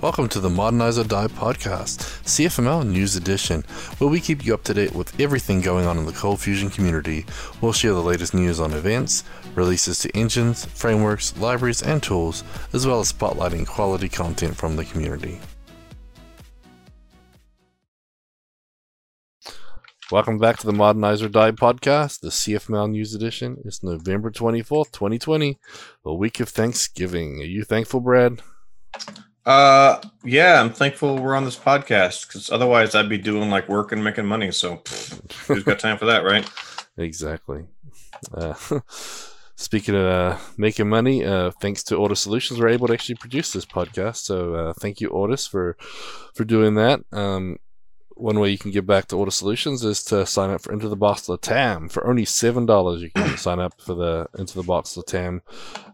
Welcome to the Modernize or Die podcast, CFML News Edition, where we keep you up to date with everything going on in the Cold Fusion community. We'll share the latest news on events, releases to engines, frameworks, libraries, and tools, as well as spotlighting quality content from the community. Welcome back to the Modernize or Die podcast, the CFML News Edition. It's November 24th, 2020, the week of Thanksgiving. Are you thankful, Brad? Uh, yeah, I'm thankful we're on this podcast because otherwise I'd be doing like work and making money. So pff, who's got time for that, right? Exactly. Uh, speaking of uh, making money, uh, thanks to Ortus Solutions, we're able to actually produce this podcast. So uh, thank you, Ortus, for for doing that. Um, one way you can get back to Ortus Solutions is to sign up for Into the Box Latam. For only seven dollars, you can sign up for the Into the Box Latam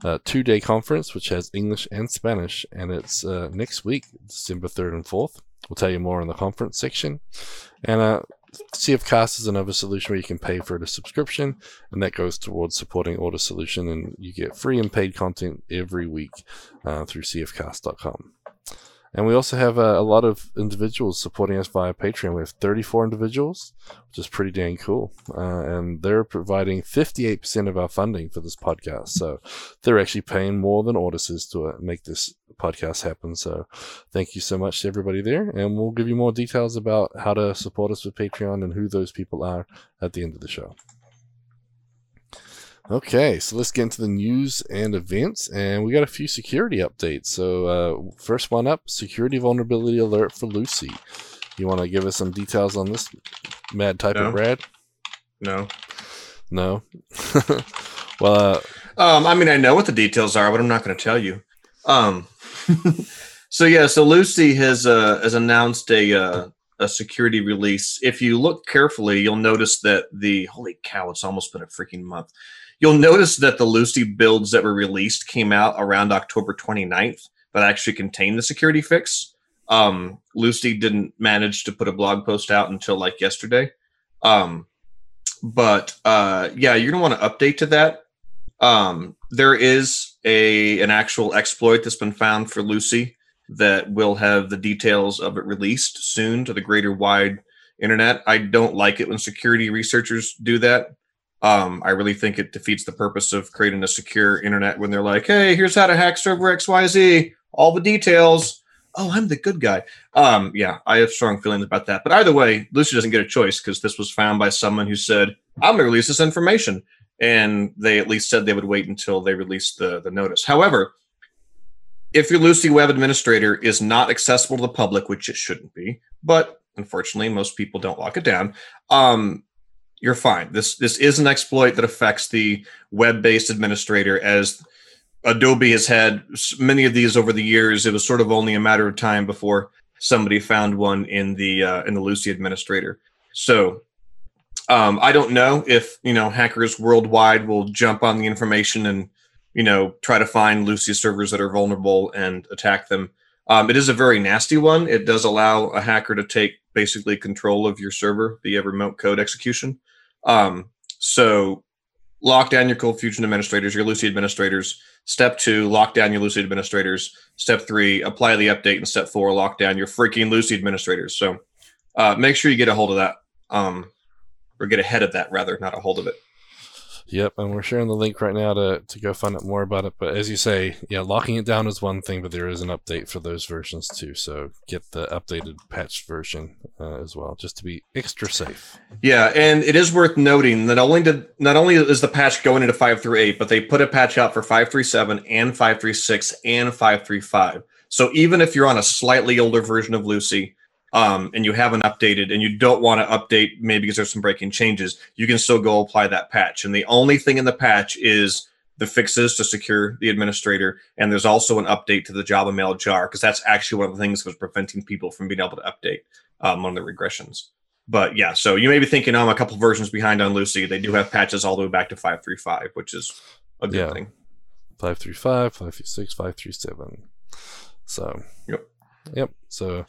uh, two day conference, which has English and Spanish, and it's uh, next week, December third and fourth. We'll tell you more in the conference section. And uh, CFcast is another solution where you can pay for a subscription, and that goes towards supporting Ortus Solution, and you get free and paid content every week uh, through CFcast.com. And we also have uh, a lot of individuals supporting us via Patreon. We have 34 individuals, which is pretty dang cool. Uh, and they're providing 58% of our funding for this podcast. So they're actually paying more than is to uh, make this podcast happen. So thank you so much to everybody there. And we'll give you more details about how to support us with Patreon and who those people are at the end of the show. Okay, so let's get into the news and events, and we got a few security updates. So, uh, first one up security vulnerability alert for Lucee. You want to give us some details on this, Mad Type No. of Brad? No. No. well, uh, Um, I mean, I know what the details are, but I'm not going to tell you. Um, so yeah, so Lucee has uh, has announced a uh, a security release. If you look carefully, you'll notice that the holy cow, it's almost been a freaking month. You'll notice that the Lucee builds that were released came out around October 29th, but actually contained the security fix. Um, Lucee didn't manage to put a blog post out until like yesterday. Um, but uh, yeah, you're gonna want to update to that um, there is a an actual exploit that's been found for Lucee that will have the details of it released soon to the greater wide internet. I don't like it when security researchers do that. Um, I really think it defeats the purpose of creating a secure internet when they're like, "Hey, here's how to hack server XYZ, all the details." Oh, I'm the good guy. Um, yeah, I have strong feelings about that. But either way, Lucee doesn't get a choice because this was found by someone who said, "I'm going to release this information." and they at least said they would wait until they released the, the notice. However, if your Lucee Web administrator is not accessible to the public, which it shouldn't be, but unfortunately most people don't lock it down, um, you're fine. This this is an exploit that affects the web-based administrator as Adobe has had many of these over the years. It was sort of only a matter of time before somebody found one in the uh, in the Lucee administrator. So um, I don't know if you know hackers worldwide will jump on the information and you know try to find Lucee servers that are vulnerable and attack them. Um, it is a very nasty one. It does allow a hacker to take basically control of your server via remote code execution. Um, so lock down your Cold Fusion administrators, your Lucee administrators. Step two, lock down your Lucee administrators. Step three, apply the update. And step four, lock down your freaking Lucee administrators. So uh, make sure you get a hold of that. Um, or get ahead of that rather, not a hold of it. Yep, and we're sharing the link right now to, to go find out more about it. But as you say, yeah, locking it down is one thing, but there is an update for those versions too. So get the updated patched version uh, as well, just to be extra safe. Yeah, and it is worth noting that only did not only is the patch going into five through eight, but they put a patch out for five three seven and five three six and five three five. So even if you're on a slightly older version of Lucee, um, and you haven't updated and you don't want to update maybe because there's some breaking changes, you can still go apply that patch. And the only thing in the patch is the fixes to secure the administrator, and there's also an update to the Java mail jar because that's actually one of the things that was preventing people from being able to update um, one of the regressions. But yeah, so you may be thinking I'm a couple versions behind on Lucee. They do have patches all the way back to 535, which is a good Yeah. thing. 535, 536, 537. So, Yep. Yep. So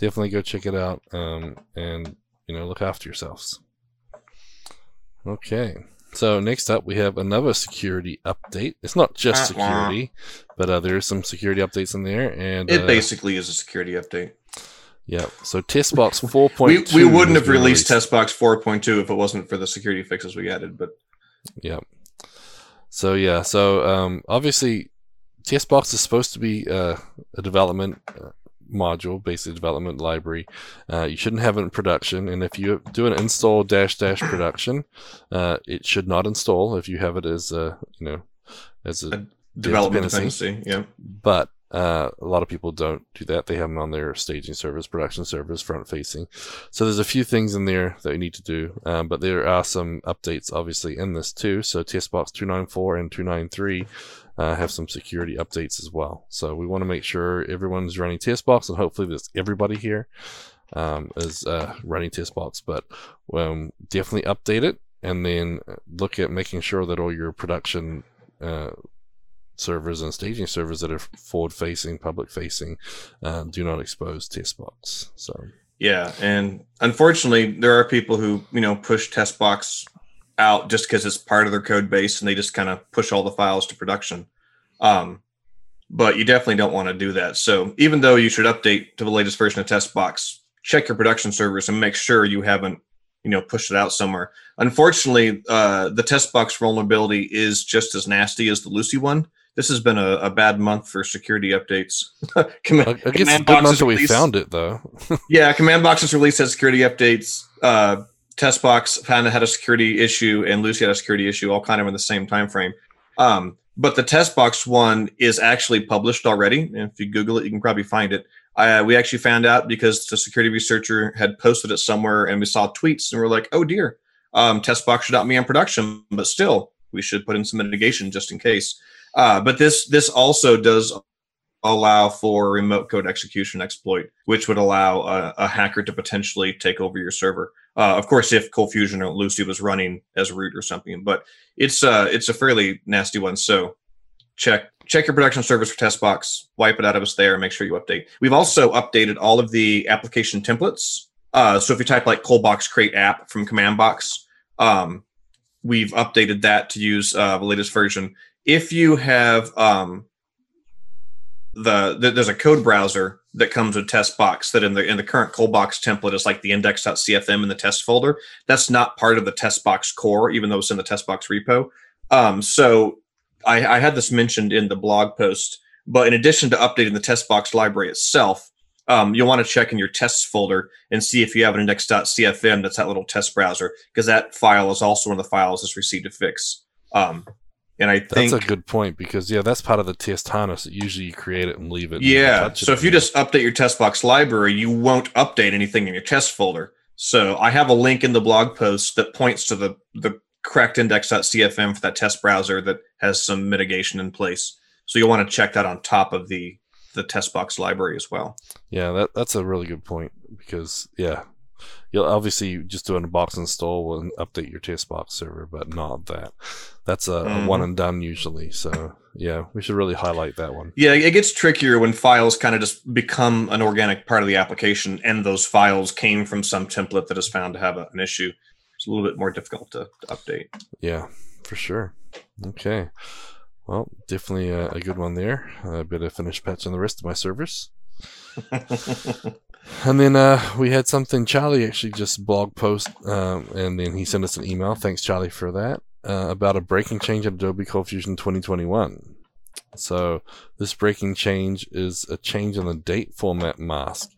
definitely go check it out um, and, you know, look after yourselves. Okay. So next up, we have another security update. It's not just security, but uh, there is some security updates in there, and It uh, basically is a security update. yeah. So Testbox four We, point we wouldn't have released Testbox 4.2 if it wasn't for the security fixes we added, but Yeah. So yeah, so um, obviously, TestBox is supposed to be uh, a development uh, module, basic development library. Uh, you shouldn't have it in production, and if you do an install dash dash production, uh, it should not install if you have it as a you know as a development dependency. dependency. Yeah. but uh, a lot of people don't do that. They have them on their staging servers, production servers, front facing. So there's a few things in there that you need to do, um, but there are some updates obviously in this too. So TestBox 294 and 293 uh, have some security updates as well. So we want to make sure everyone's running TestBox, and hopefully that's everybody here um, is uh, running TestBox. But um, definitely update it, and then look at making sure that all your production uh, servers and staging servers that are forward facing, public facing, uh, do not expose TestBox. So Yeah, and unfortunately, there are people who you know push Testbox out just because it's part of their code base, and they just kind of push all the files to production. Um, but you definitely don't want to do that. So even though you should update to the latest version of Testbox, check your production servers and make sure you haven't you know pushed it out somewhere. Unfortunately, uh, the Testbox vulnerability is just as nasty as the Lucee one. This has been a, a bad month for security updates. Command- I, guess it's a good month that we found it though. yeah, Command Box's release has security updates. Uh, Test Box of had a security issue, and Lucy had a security issue, all kind of in the same time frame. Um, but the Test Box one is actually published already, and if you Google it, you can probably find it. Uh, we actually found out because the security researcher had posted it somewhere, and we saw tweets, and we're like, "Oh dear, um, Test Box should not be in production, but still, we should put in some mitigation just in case." Uh, but this this also does allow for remote code execution exploit, which would allow a, a hacker to potentially take over your server. Uh, of course, if Cold Fusion or Lucee was running as root or something, but it's uh it's a fairly nasty one. So check check your production service for test box, wipe it out of us there, and make sure you update. We've also updated all of the application templates. Uh, so if you type like Coldbox create app from Command Box, um, we've updated that to use uh, the latest version. If you have um, the, the there's a code browser that comes with test box that in the in the current coldbox template is like the index.cfm in the test folder. That's not part of the test box core even though it's in the test box repo. Um, so I, I had this mentioned in the blog post but in addition to updating the test box library itself um, you'll want to check in your tests folder and see if you have an index.cfm that's that little test browser because that file is also one of the files that's received a fix um, and i think That's a good point because yeah, that's part of the test harness. Usually you create it and leave it. Yeah. touch it So if you just update your test box library, you won't update anything in your test folder. So I have a link in the blog post that points to the the correct index.cfm for that test browser that has some mitigation in place. So you'll want to check that on top of the the test box library as well. Yeah, that that's a really good point because yeah, you'll obviously just do a box install and update your test box server, but not that. That's a, a Mhm. one and done usually. So yeah, we should really highlight that one. Yeah, it gets trickier when files kind of just become an organic part of the application and those files came from some template that is found to have a- an issue. It's a little bit more difficult to, to update. Yeah, for sure. Okay. Well, definitely a, a good one there. I better finish patching the rest of my servers. And then uh, we had something Charlie actually just blog post, um, and then he sent us an email. Thanks, Charlie, for that. Uh, about a breaking change in Adobe Cold Fusion 2021. So this breaking change is a change in the date format mask.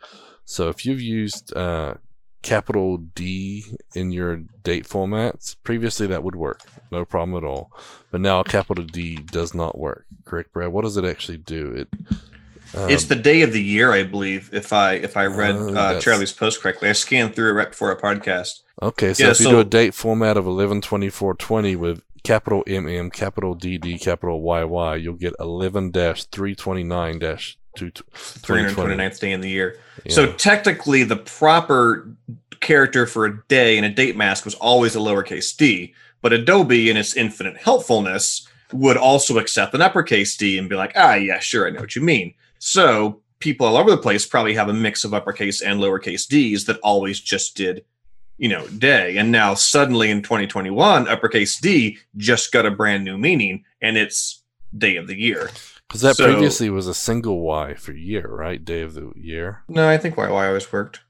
So if you've used uh, capital D in your date formats, previously that would work, no problem at all. But now capital D does not work. Correct, Brad? What does it actually do? It um, it's the day of the year, I believe. If I if I read Oh, uh, Charlie's post correctly, I scanned through it right before a podcast. Okay, so Yeah, if you so- do a date format of 112420 with capital MM, capital DD, capital YY, you'll get 11 dash 329 2020. 329th day in the year. So technically, the proper character for a day in a date mask was always a lowercase d, but Adobe, in its infinite helpfulness, would also accept an uppercase d and be like, ah, yeah, sure, I know what you mean. So people all over the place probably have a mix of uppercase and lowercase d's that always just did you know, day. And now suddenly in 2021, uppercase D just got a brand new meaning and it's day of the year. Because that So- previously was a single Y for year, right? Day of the year. No, I think YY always worked.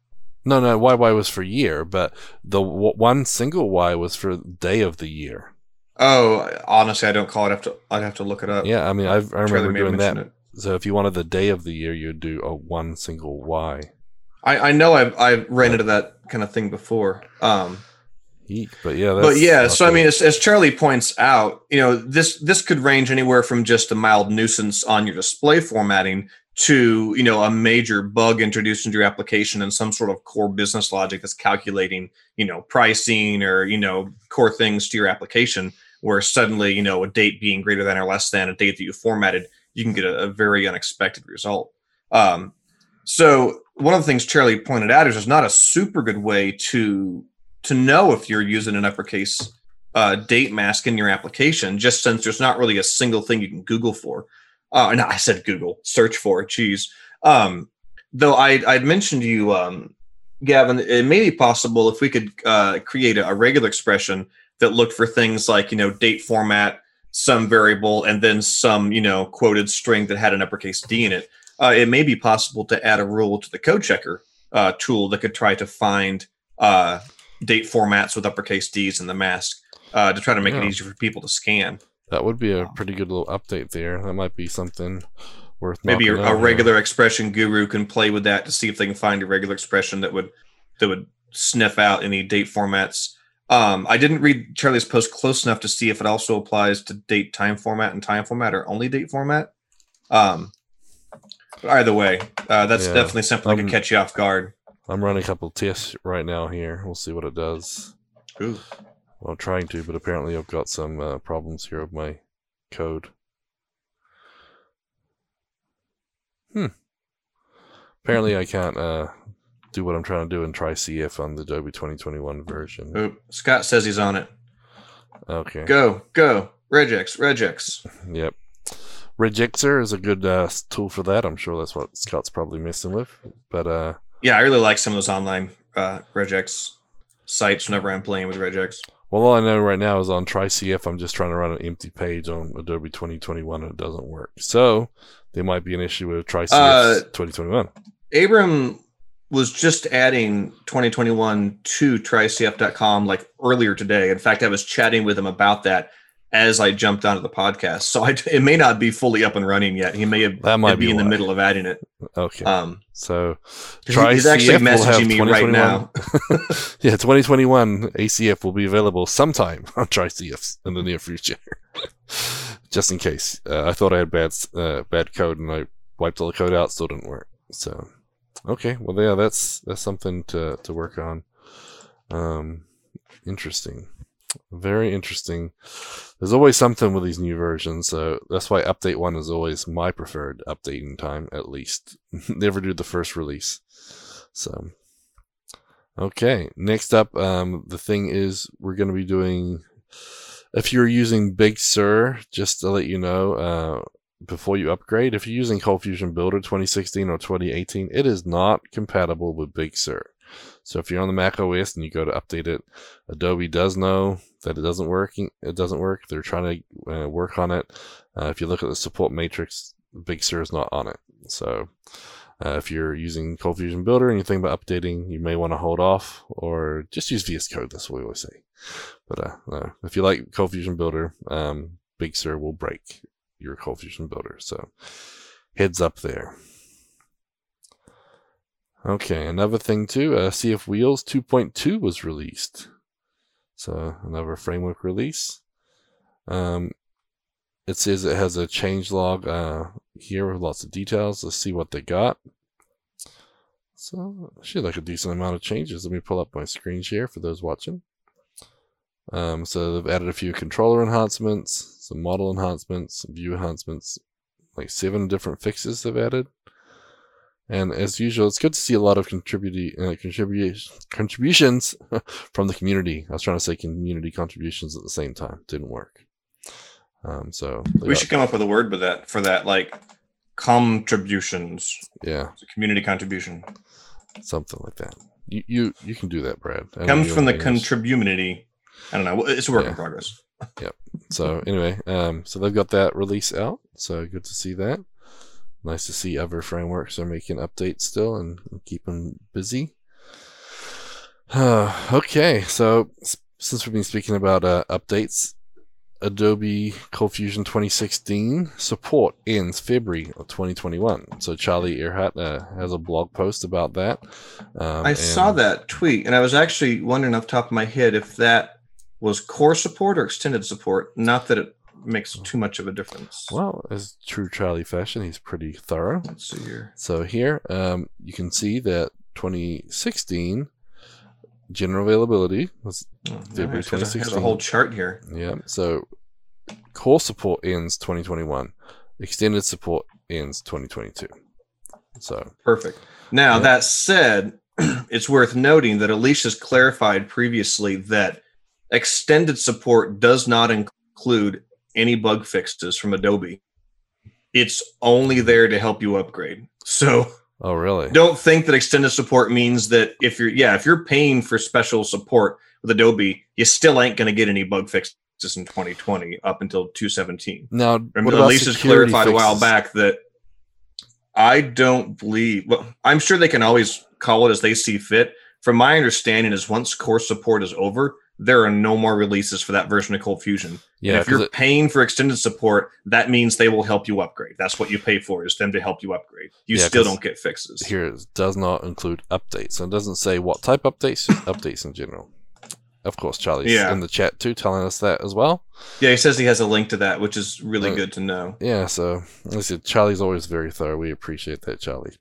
No, no, YY was for year, but the w- one single Y was for day of the year. Oh, honestly, I don't call it. I have to. I'd have to look it up. Yeah, I mean, I've, I remember doing that. it. So if you wanted the day of the year, you'd do a one single Y. I, I know I've I've ran into that kind of thing before. Um, Eek, But yeah, but yeah, so I mean, as, as Charlie points out, you know, this this could range anywhere from just a mild nuisance on your display formatting to you know a major bug introduced into your application and some sort of core business logic that's calculating you know pricing or you know core things to your application where suddenly you know a date being greater than or less than a date that you formatted you can get a, a very unexpected result um, so one of the things charlie pointed out is there's not a super good way to to know if you're using an uppercase uh, date mask in your application just since there's not really a single thing you can google for uh, no, I said Google search for. Geez. Um, though I I'd mentioned to you, um, Gavin, it may be possible if we could uh, create a, a regular expression that looked for things like you know date format, some variable, and then some you know quoted string that had an uppercase D in it. Uh, it may be possible to add a rule to the code checker uh, tool that could try to find uh, date formats with uppercase D's in the mask uh, to try to make it easier for people to scan. that would be a pretty good little update there. That might be something worth maybe a, a regular expression guru can play with that to see if they can find a regular expression that would that would sniff out any date formats um, i didn't read charlie's post close enough to see if it also applies to date time format and time format or only date format um, either way uh, that's Yeah. definitely something that Um, can catch you off guard I'm running a couple tests right now here. We'll see what it does. Ooh. Well, I'm trying to, but apparently I've got some uh, problems here with my code. Hmm. Apparently I can't uh, do what I'm trying to do and try CF on the Adobe 2021 version. Oop. scott says he's on it Okay. go go regex regex Yep. RegExr is a good uh, tool for that. I'm sure that's what Scott's probably messing with. But uh, yeah i really like some of those online uh, regex sites whenever i'm playing with regex well, all I know right now is on TryCF, I'm just trying to run an empty page on Adobe 2021 and it doesn't work. So there might be an issue with TryCF Uh, 2021. Abram was just adding 2021 to trycf.com like earlier today. In fact, I was chatting with him about that as I jumped onto the podcast. So I, it may not be fully up and running yet. He may have That might be, in the middle of adding it. Okay. Um, so he- he's actually TryCF will have messaging me right now. yeah, 2021 ACF will be available sometime on TryCF in the near future. Just in case. Uh, I thought I had bad uh, bad code and I wiped all the code out, still didn't work. So, okay, well, yeah, that's that's something to to work on. Um, interesting, very interesting. There's always something with these new versions, so that's why update one is always my preferred updating time. At least, never do the first release. So, Okay, next up, um, the thing is we're going to be doing. If you're using Big Sur, just to let you know, uh, before you upgrade, if you're using Cold Fusion Builder 2016 or 2018, it is not compatible with Big Sur. So if you're on the Mac OS and you go to update it, Adobe does know that it doesn't work. It doesn't work. They're trying to uh, work on it. Uh, if you look at the support matrix, Big Sur is not on it. So uh, if you're using Cold Fusion Builder and you think about updating, you may want to hold off or just use VS Code. That's what we always say. But uh, no, if you like Cold Fusion Builder, um, Big Sur will break your Cold Fusion Builder. So heads up there. Okay, another thing too, uh, CF Wheels 2.2 was released. So another framework release. Um, it says it has a change log uh, here with lots of details. Let's see what they got. So actually like a decent amount of changes. Let me pull up my screen share for those watching. Um, so they've added a few controller enhancements, model enhancements, view enhancements, like seven different fixes they've added. And as usual, it's good to see a lot of contributing uh, contribu- contributions from the community. I was trying to say community contributions at the same time. Didn't work. Um, so We got- should come up with a word with that for that, like contributions. yeah, It's a community contribution. something like that. you you, you can do that, Brad. Comes from the contributionity. I don't know. It's a work in Yeah. Progress. So anyway, um, so they've got that release out. So good to see that. Nice to see other frameworks are making updates still and keep them busy. okay, so since we've been speaking about uh, updates, Adobe ColdFusion 2016 support ends February of 2021. So Charlie Arehart uh, has a blog post about that. Um, I saw that tweet, and I was actually wondering off the top of my head if that was core support or extended support. Not that it makes too much of a difference. Well, as true Charlie fashion, he's pretty thorough. Let's see here. So here, um, you can see that 2016 general availability was Oh, February has a- has a whole chart here. yeah. So core support ends 2021, extended support ends 2022. So Perfect. Now, Yeah. that said, it's worth noting that Elishia's clarified previously that extended support does not include any bug fixes from Adobe. It's only there to help you upgrade. So oh really? don't think that extended support means that if you're yeah, if you're paying for special support with Adobe, you still ain't going to get any bug fixes in 2020 up until 217. Now, Remember, about Alicia's security clarified a while back that I don't believe. Well, I'm sure they can always call it as they see fit. From my understanding, is once core support is over, there are no more releases for that version of Cold Fusion. Yeah, and if you're it- paying for extended support, that means they will help you upgrade. That's what you pay for is them to help you upgrade. You Yeah, still don't get fixes. here it does not include updates. So it doesn't say what type updates, updates in general. Of course, Charlie's Yeah. in the chat too, telling us that as well. Yeah, he says he has a link to that, which is really Uh, good to know. Yeah, so listen, Charlie's always very thorough. We appreciate that, Charlie.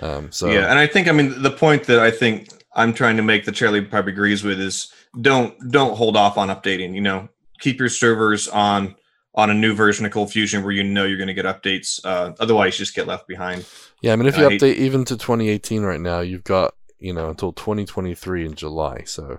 Um, so yeah, and I think I mean the point that I think I'm trying to make that Charlie probably agrees with is don't don't hold off on updating. You know, keep your servers on on a new version of Cold Fusion where you know you're going to get updates. Uh, otherwise, you just get left behind. yeah, I mean, if you I hate- update even to 2018 right now, you've got you know until 2023 in July. So,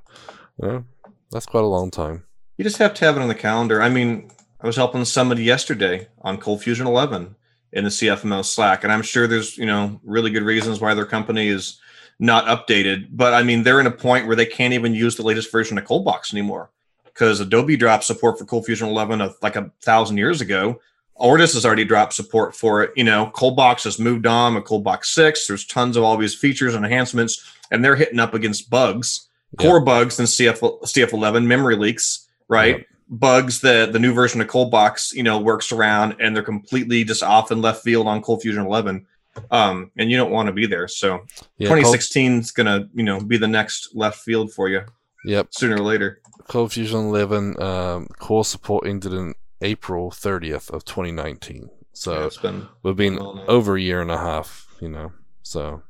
you know, that's quite a long time. You just have to have it on the calendar. I mean, I was helping somebody yesterday on Cold Fusion 11 in the CFML Slack, and I'm sure there's you know really good reasons why their company is not updated. But I mean, they're in a point where they can't even use the latest version of Coldbox anymore because Adobe dropped support for Cold Fusion 11 of like a thousand years ago. Ortus has already dropped support for it. You know, Coldbox has moved on with Coldbox 6. There's tons of all these features and enhancements, and they're hitting up against bugs, Yeah. core bugs in CF, CF11, memory leaks, right? Yep. Bugs that the new version of Coldbox, you know, works around, and they're completely just off in left field on Cold Fusion 11. Um, and you don't want to be there. So Yeah, 2016 is gonna, you know, be the next left field for you yep. sooner or later. Cold Fusion 11 um, core support ended in April 30th of 2019. So Yeah, it's been we've been well over a year and a half, you know. So,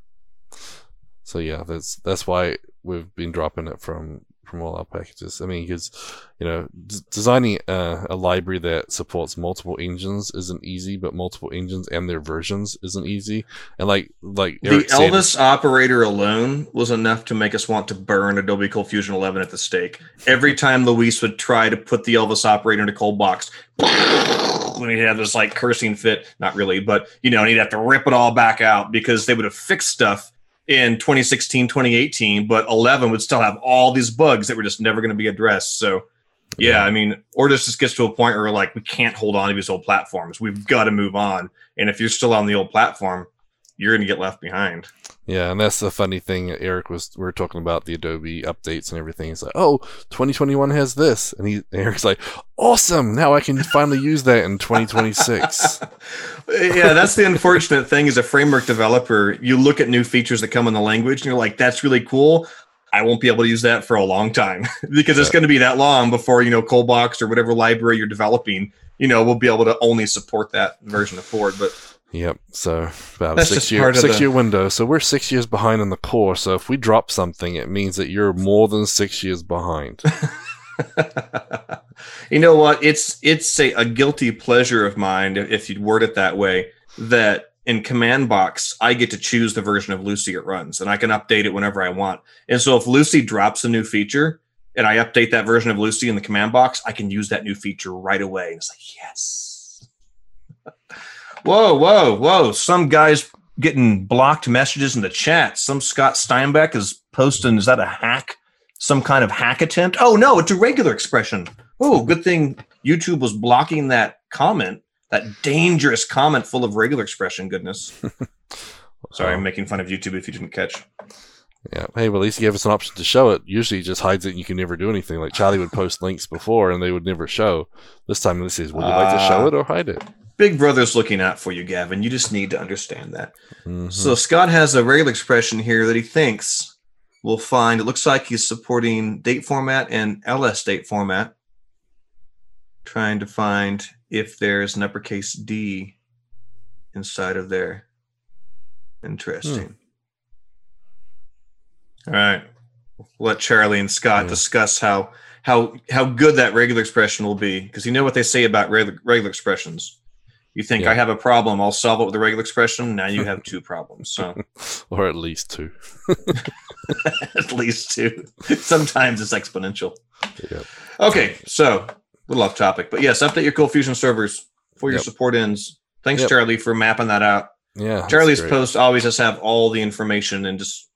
so yeah, that's that's why we've been dropping it from from all our packages. I mean, because you know, d- designing uh, a library that supports multiple engines isn't easy, but multiple engines and their versions isn't easy. And like like the Eric said- Elvis operator alone was enough to make us want to burn Adobe Cold Fusion 11 at the stake. Every time Luis would try to put the Elvis operator into cold box, when he'd have this like cursing fit, not really, but you know, and he'd have to rip it all back out because they would have fixed stuff in 2016, 2018, but 11 would still have all these bugs that were just never going to be addressed. So, yeah. I mean, or this just gets to a point where like we can't hold on to these old platforms. We've got to move on. And if you're still on the old platform, you're going to get left behind. Yeah, and that's the funny thing. Eric was we are talking about the Adobe updates and everything. He's like, "Oh, 2021 has this," and he Eric's like, "Awesome! Now I can finally use that in 2026." yeah, that's the unfortunate thing as a framework developer. You look at new features that come in the language and you're like, that's really cool. I won't be able to use that for a long time because it's going to be that long before, you know, Coldbox or whatever library you're developing, you know, we'll be able to only support that version of Ford. But Yep. So about That's a just six year part of six the- year window. So we're six years behind in the core. So if we drop something, it means that you're more than six years behind. you know what? It's it's a, a guilty pleasure of mine, if you'd word it that way, that in command box I get to choose the version of Lucee it runs, and I can update it whenever I want. And so if Lucee drops a new feature and I update that version of Lucee in the command box, I can use that new feature right away. It's like yes. Whoa, whoa, whoa! Some guy's getting blocked messages in the chat. Some Scott Steinbeck is posting. Is that a hack? Some kind of hack attempt? Oh no, it's a regular expression. Oh, good thing YouTube was blocking that comment. That dangerous comment full of regular expression. Goodness. Sorry, I'm making fun of YouTube if you didn't catch. Yeah. Hey, well, at least you gave us an option to show it. Usually, it just hides it, and you can never do anything. Like Charlie would post links before, and they would never show. This time, this is: Would you like to show Ah. it or hide it? Big Brother's looking out for you, Gavin. You just need to understand that. Mhm. So Scott has a regular expression here that he thinks we'll find. It looks like he's supporting date format and LS date format. Trying to find if there's an uppercase D inside of there. Interesting. All right. We'll let Charlie and Scott Yeah. discuss how how how good that regular expression will be because you know what they say about regular, regular expressions. You think Yeah. I have a problem, I'll solve it with a regular expression. Now you have two problems. So or at least two. at least two. Sometimes it's exponential. Yep. Okay, so a little off topic, but yes, update your Cold Fusion servers for your Yep. support ends. Thanks, Yep. Charlie, for mapping that out. Yeah. Charlie's post always has have all the information in just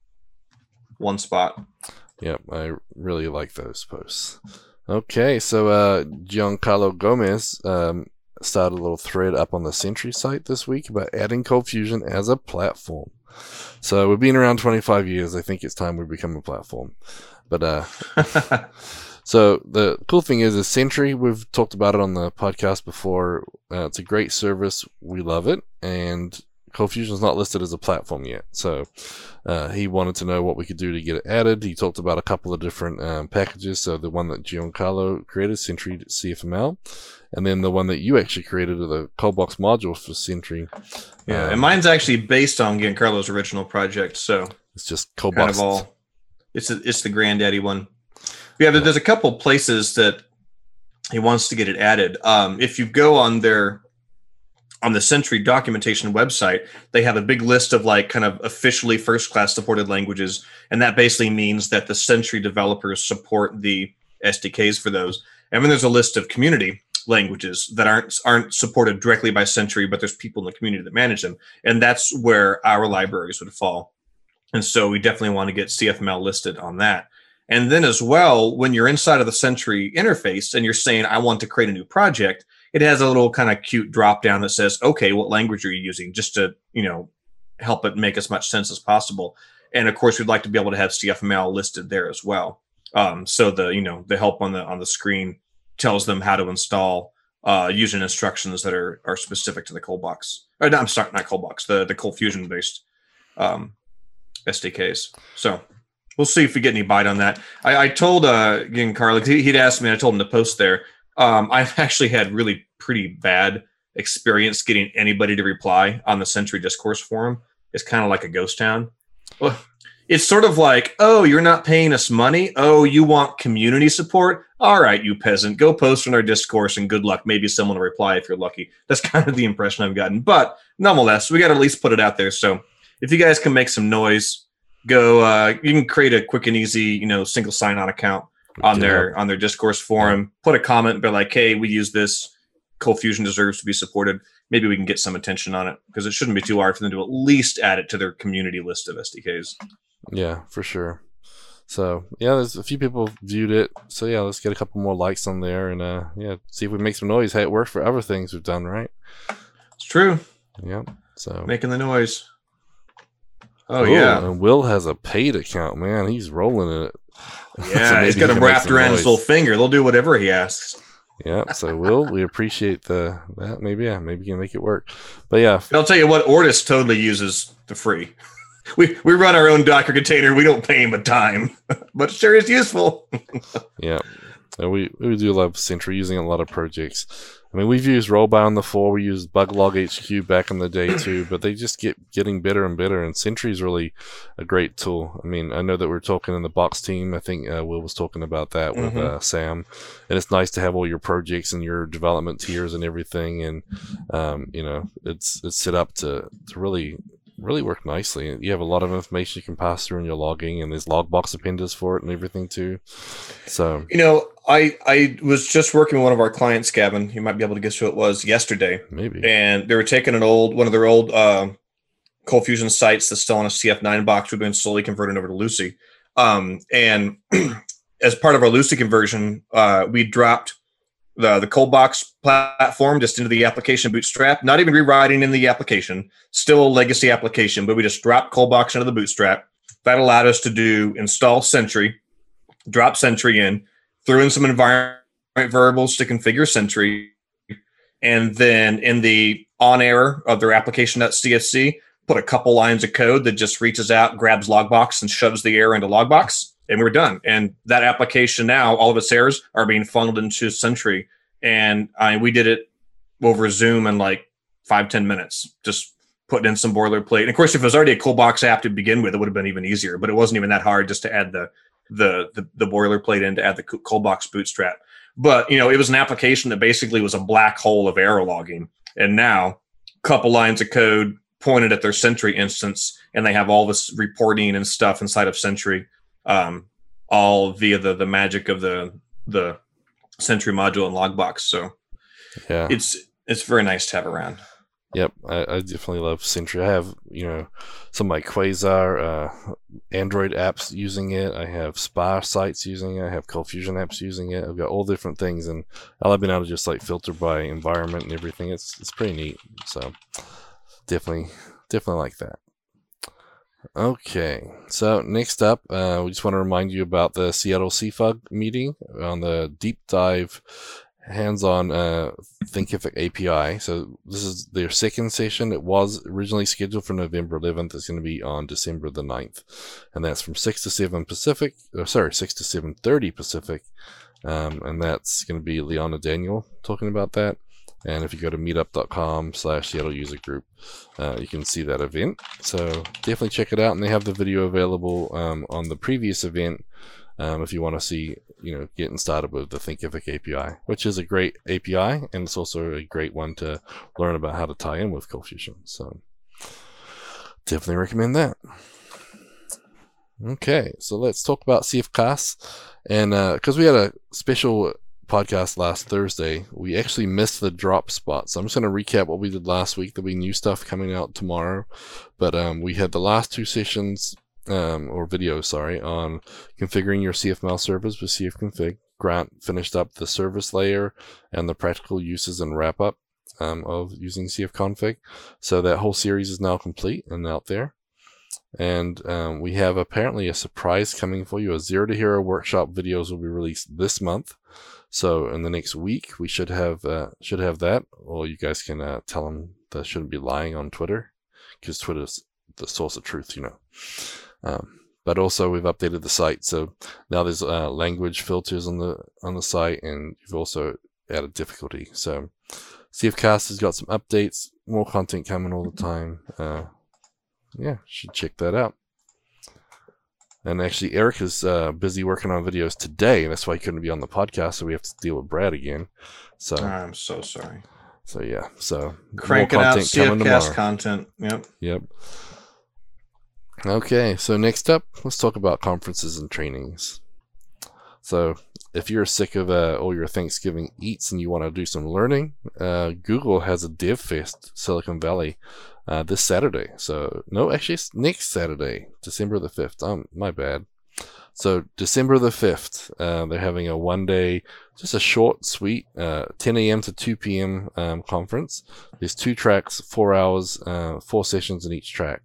one spot. Yep, I really like those posts. Okay, so uh, Giancarlo Gomez um, started a little thread up on the Sentry site this week about adding Cold Fusion as a platform. So we've been around 25 years. I think it's time we become a platform. But uh, so the cool thing is, is Sentry. We've talked about it on the podcast before. Uh, it's a great service. We love it, and Cold Fusion is not listed as a platform yet. So uh, he wanted to know what we could do to get it added. He talked about a couple of different um, packages. So the one that Giancarlo created, Sentry CFML, and then the one that you actually created, the Coldbox module for Sentry. yeah, Um, and mine's actually based on Giancarlo's original project, so It's just kind of all. It's a, it's the granddaddy one. Yeah, there- there's a couple places that he wants to get it added. Um, if you go on their on the Sentry documentation website, they have a big list of like kind of officially first class supported languages, and that basically means that the Sentry developers support the SDKs for those. And then there's a list of community languages that aren't aren't supported directly by Sentry, but there's people in the community that manage them, and that's where our libraries would fall. And so we definitely want to get CFML listed on that. And then as well, when you're inside of the Sentry interface and you're saying, I want to create a new project, it has a little kind of cute drop down that says, okay, what language are you using? Just to, you know, help it make as much sense as possible. And of course, we'd like to be able to have CFML listed there as well. Um, so the, you know, the help on the on the screen tells them how to install uh, using instructions that are are specific to the Coldbox. Or no, I'm sorry, not Coldbox, the the Cold Fusion based um, SDKs. So we'll see if we get any bite on that. I, I told uh, Giancarlo, he, he'd asked me, I told him to post there. Um, I've actually had really pretty bad experience getting anybody to reply on the Sentry Discourse forum. It's kind of like a ghost town. It's sort of like, oh, you're not paying us money. Oh, you want community support? All right, you peasant, go post on our discourse and good luck. Maybe someone will reply if you're lucky. That's kind of the impression I've gotten. But nonetheless, we got to at least put it out there. So if you guys can make some noise, go. Uh, you can create a quick and easy, you know, single sign-on account on Yeah. their on their discourse forum. Put a comment, and be like, "Hey, we use this. Cold Fusion deserves to be supported." Maybe we can get some attention on it because it shouldn't be too hard for them to at least add it to their community list of SDKs. Yeah, for sure. So yeah, there's a few people viewed it. So yeah, let's get a couple more likes on there and uh yeah, see if we make some noise. Hey, it worked for other things we've done, right? It's true, Yeah. So making the noise. Oh Cool. yeah, And Will has a paid account, man. He's rolling in it. Yeah. He's he got him wrapped around his little finger. They'll do whatever he asks. Yeah. So we'll we appreciate the that. Maybe yeah, maybe you can make it work. But yeah, And I'll tell you what, Ortus totally uses the free. We we run our own Docker container. We don't pay him a dime, but it sure is useful. Yeah, and we we do love Sentry using a lot of projects. I mean, we've used Rollbar on the floor, We used Buglog HQ back in the day too, but they just get getting better and better. And Sentry is really a great tool. I mean, I know that we're talking in the box team. I think uh, Will was talking about that with Mhm. uh, Sam, and it's nice to have all your projects and your development tiers and everything. And um, you know, it's it's set up to to really really work nicely. You have a lot of information you can pass through in your logging, and there's logbox appenders for it and everything too. So You know, I I was just working with one of our clients, Gavin. You might be able to guess who it was yesterday, maybe. and they were taking an old one of their old uh, Cold Fusion sites that's still on a CF9 box. We've been slowly converting over to Lucee. Um, and as part of our Lucee conversion, uh, we dropped the the cold box platform just into the application bootstrap not even rewriting in the application still a legacy application but we just dropped cold box into the bootstrap that allowed us to do install sentry drop sentry in threw in some environment variables to configure sentry and then in the on error of their application.cfc put a couple lines of code that just reaches out grabs logbox and shoves the error into logbox and we're done. And that application now, all of its errors are being funneled into Sentry. And I we did it over Zoom in like five ten minutes, just putting in some boilerplate. And of course, if it was already a cold box app to begin with, it would have been even easier. But it wasn't even that hard just to add the the the, the boilerplate in to add the cold box bootstrap. But you know, it was an application that basically was a black hole of error logging. And now, a couple lines of code pointed at their Sentry instance, and they have all this reporting and stuff inside of Sentry um, all via the the magic of the the Sentry module and logbox. So yeah, it's it's very nice to have around. Yep, I, I definitely love Sentry. I have you know some of my Quasar uh, Android apps using it. I have Spire sites using it. I have Cold Fusion apps using it. I've got all different things, and I've been able to just like filter by environment and everything. It's it's pretty neat. So definitely definitely like that. Okay, so next up, uh, we just want to remind you about the Seattle CFUG meeting on the deep dive hands-on uh, Thinkific API. So this is their second session. It was originally scheduled for November 11th. It's going to be on December the 9th, and that's from 6 to 7 Pacific. Or sorry, 6 to 7:30 Pacific, um, and that's going to be Leon O'Daniel talking about that. And if you go to meetup.com slash Seattle user group, uh, you can see that event. So definitely check it out. And they have the video available um, on the previous event um, if you want to see, you know, getting started with the Thinkific API, which is a great API. And it's also a great one to learn about how to tie in with Cold Fusion. So definitely recommend that. Okay, so let's talk about CFCast. And because uh, we had a special podcast last Thursday, we actually missed the drop spot. So I'm just going to recap what we did last week. There'll be new stuff coming out tomorrow. But um, we had the last two sessions, um, or video, sorry, on configuring your CFML service with CFconfig. Grant finished up the service layer and the practical uses and wrap up um, of using CFconfig. So that whole series is now complete and out there. And um, we have apparently a surprise coming for you. A Zero to Hero workshop videos will be released this month. So in the next week, we should have uh, should have that. Or you guys can uh, tell them that shouldn't be lying on Twitter, because Twitter's the source of truth, you know. Um, but also we've updated the site, so now there's uh, language filters on the on the site, and you've also added difficulty. So CFcast has got some updates, more content coming all the time. Uh, yeah, should check that out. And actually, Eric is uh, busy working on videos today. and That's why he couldn't be on the podcast. So we have to deal with Brad again. So I'm so sorry. So yeah. So cranking out CFcast content. Yep. Yep. Okay. So next up, let's talk about conferences and trainings. So if you're sick of uh, all your Thanksgiving eats and you want to do some learning, uh, Google has a DevFest Silicon Valley uh, this Saturday. So no, actually it's next Saturday, December the fifth. Um, my bad. So December the fifth, uh, they're having a one day, just a short, sweet, uh, 10 a.m. to 2 p.m. Um, conference. There's two tracks, four hours, uh, four sessions in each track,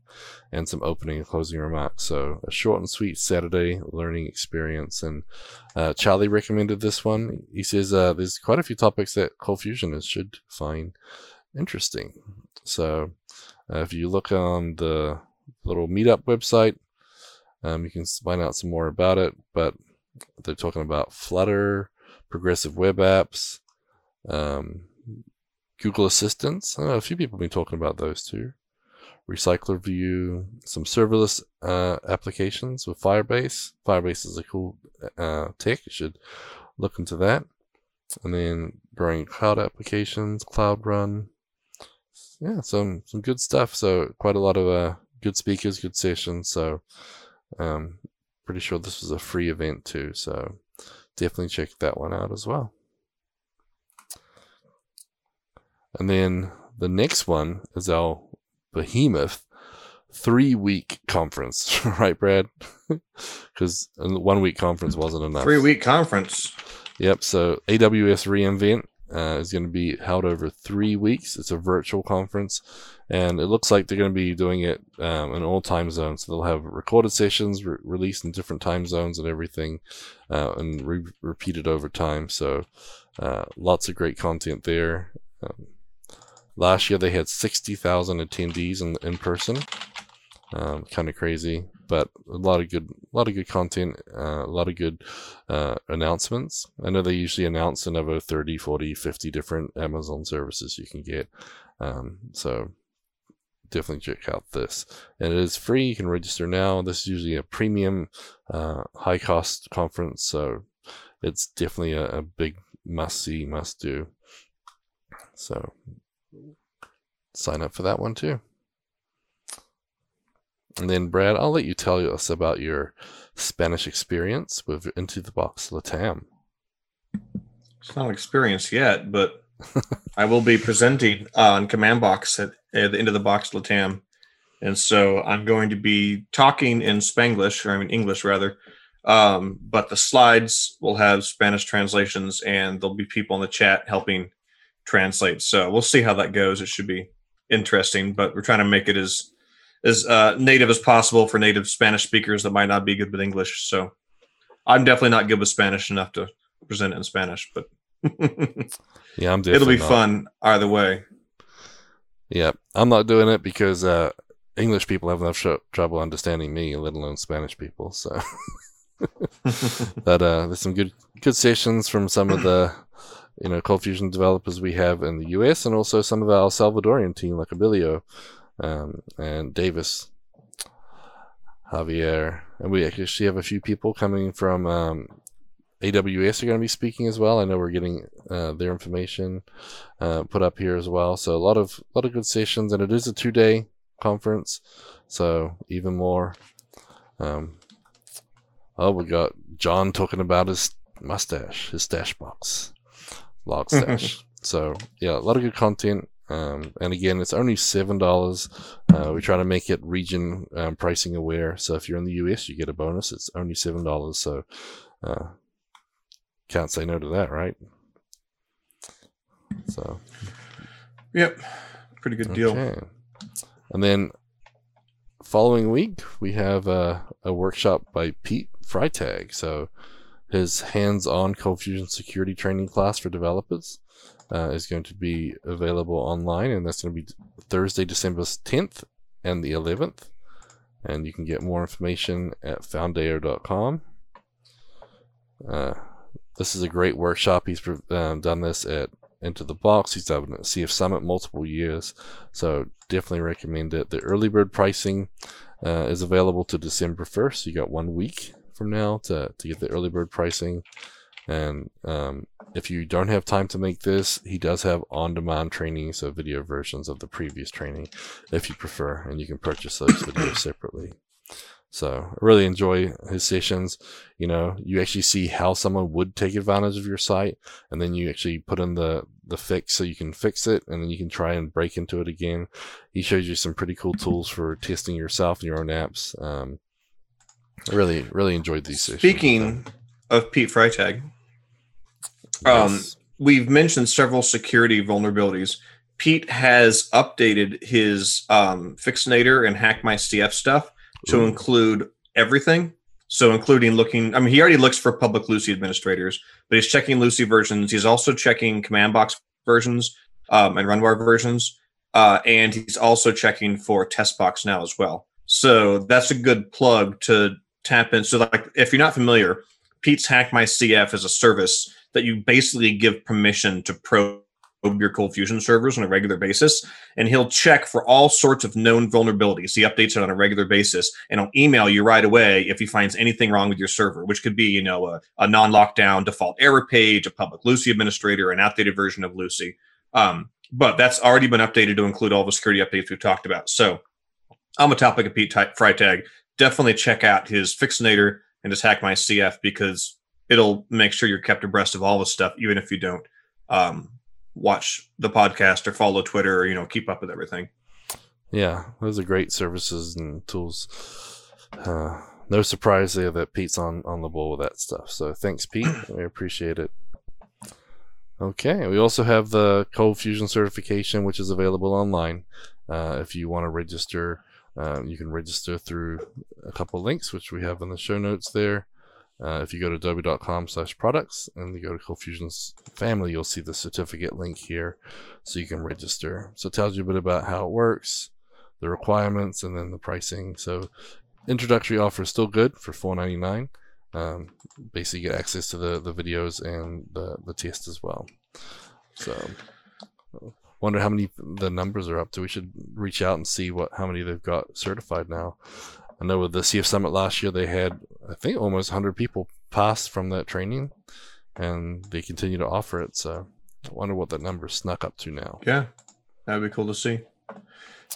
and some opening and closing remarks. So a short and sweet Saturday learning experience. And uh, Charlie recommended this one. He says uh, there's quite a few topics that Cold Fusionists should find interesting. So uh, if you look on the little meetup website, um, you can find out some more about it. But they're talking about Flutter, progressive web apps, um, Google Assistants. I know a few people have been talking about those too. Recycler View, some serverless uh, applications with Firebase. Firebase is a cool uh, tech. You should look into that. And then growing cloud applications, Cloud Run, yeah, some some good stuff. So quite a lot of uh, good speakers, good sessions. So um, pretty sure this was a free event too. So definitely check that one out as well. And then the next one is our behemoth, three week conference, right, Brad? Because one week conference wasn't enough. Three week conference. Yep. So AWS reInvent uh, is going to be held over three weeks. It's a virtual conference, and it looks like they're going to be doing it um, in all time zones. So they'll have recorded sessions re- released in different time zones and everything, uh, and re- repeated over time. So uh, lots of great content there. Um, last year they had sixty thousand attendees in in person. Um, kind of crazy, but a lot of good, a lot of good content, uh, a lot of good uh, announcements. I know they usually announce another 30, 40, 50 different Amazon services you can get. Um, so definitely check out this. And it is free. You can register now. This is usually a premium, uh, high cost conference. So it's definitely a, a big must see, must do. So sign up for that one too. And then, Brad, I'll let you tell us about your Spanish experience with Into the Box Latam. It's not an experience yet, but I will be presenting uh, on Command Box at, at the Into the Box Latam. And so I'm going to be talking in Spanglish, or I mean English rather. Um, but the slides will have Spanish translations, and there'll be people in the chat helping translate. So we'll see how that goes. It should be interesting, but we're trying to make it as as uh, native as possible for native Spanish speakers that might not be good with English. So I'm definitely not good with Spanish enough to present it in Spanish, but yeah, I'm. It'll be not. fun either way. Yeah, I'm not doing it because uh, English people have enough sh- trouble understanding me, let alone Spanish people. So, but uh, there's some good good sessions from some of the you know Cold Fusion developers we have in the US, and also some of our Salvadorian team like Abilio um, and Davis, Javier, and we actually have a few people coming from um, AWS are going to be speaking as well. I know we're getting uh, their information uh, put up here as well. So a lot of a lot of good sessions, and it is a two day conference, so even more. Um, oh, we got John talking about his mustache, his stash box, log stash. so yeah, a lot of good content. Um, and again, it's only seven dollars. Uh, we try to make it region um, pricing aware. So if you're in the US, you get a bonus. It's only seven dollars. So uh, can't say no to that, right? So. Yep, pretty good deal. Okay. And then following week we have a, a workshop by Pete Freitag. So his hands-on Cold Fusion security training class for developers uh, is going to be available online, and that's going to be Thursday, December 10th and the 11th. And you can get more information at foundeo.com. Uh, this is a great workshop. He's um, done this at Into the Box. He's done it at CF Summit multiple years, so definitely recommend it. The early bird pricing uh, is available to December 1st. You got one week from now to, to get the early bird pricing. And um, if you don't have time to make this, he does have on-demand training, so video versions of the previous training, if you prefer, and you can purchase those videos separately. So I really enjoy his sessions. You know, you actually see how someone would take advantage of your site, and then you actually put in the the fix so you can fix it, and then you can try and break into it again. He shows you some pretty cool tools for testing yourself and your own apps. Um, I really, really enjoyed these sessions. Speaking of Pete Freitag, um, yes. we've mentioned several security vulnerabilities. Pete has updated his um, Fixinator and Hack My CF stuff to Ooh. include everything. So, including looking, I mean, he already looks for public Lucee administrators, but he's checking Lucee versions. He's also checking command box versions um, and Runwar versions. Uh, and he's also checking for TestBox now as well. So, that's a good plug to tap in. So, like, if you're not familiar, Pete's Hack My CF is a service that you basically give permission to probe your cold fusion servers on a regular basis and he'll check for all sorts of known vulnerabilities. He updates it on a regular basis and he'll email you right away if he finds anything wrong with your server which could be you know a, a non-lockdown default error page a public Lucee administrator an outdated version of Lucee. Um, but that's already been updated to include all the security updates we've talked about. So i'm a topic of pete freitag. Definitely check out his fixinator and just hack my cf because it'll make sure you're kept abreast of all the stuff, even if you don't um, watch the podcast or follow Twitter or you know keep up with everything. Yeah, those are great services and tools. Uh, no surprise there that Pete's on, on the ball with that stuff. So thanks, Pete. we appreciate it. Okay, we also have the Cold Fusion certification, which is available online. Uh, if you want to register, uh, you can register through a couple links, which we have in the show notes there. Uh, if you go to adobe.com slash products and you go to Cold Fusion's family, you'll see the certificate link here so you can register. So it tells you a bit about how it works, the requirements, and then the pricing. So introductory offer is still good for $4.99. Um, basically, get access to the, the videos and the, the test as well. So, wonder how many the numbers are up to. We should reach out and see what how many they've got certified now. I know with the CF Summit last year, they had I think almost 100 people pass from that training, and they continue to offer it. So, I wonder what that number snuck up to now. Yeah, that'd be cool to see.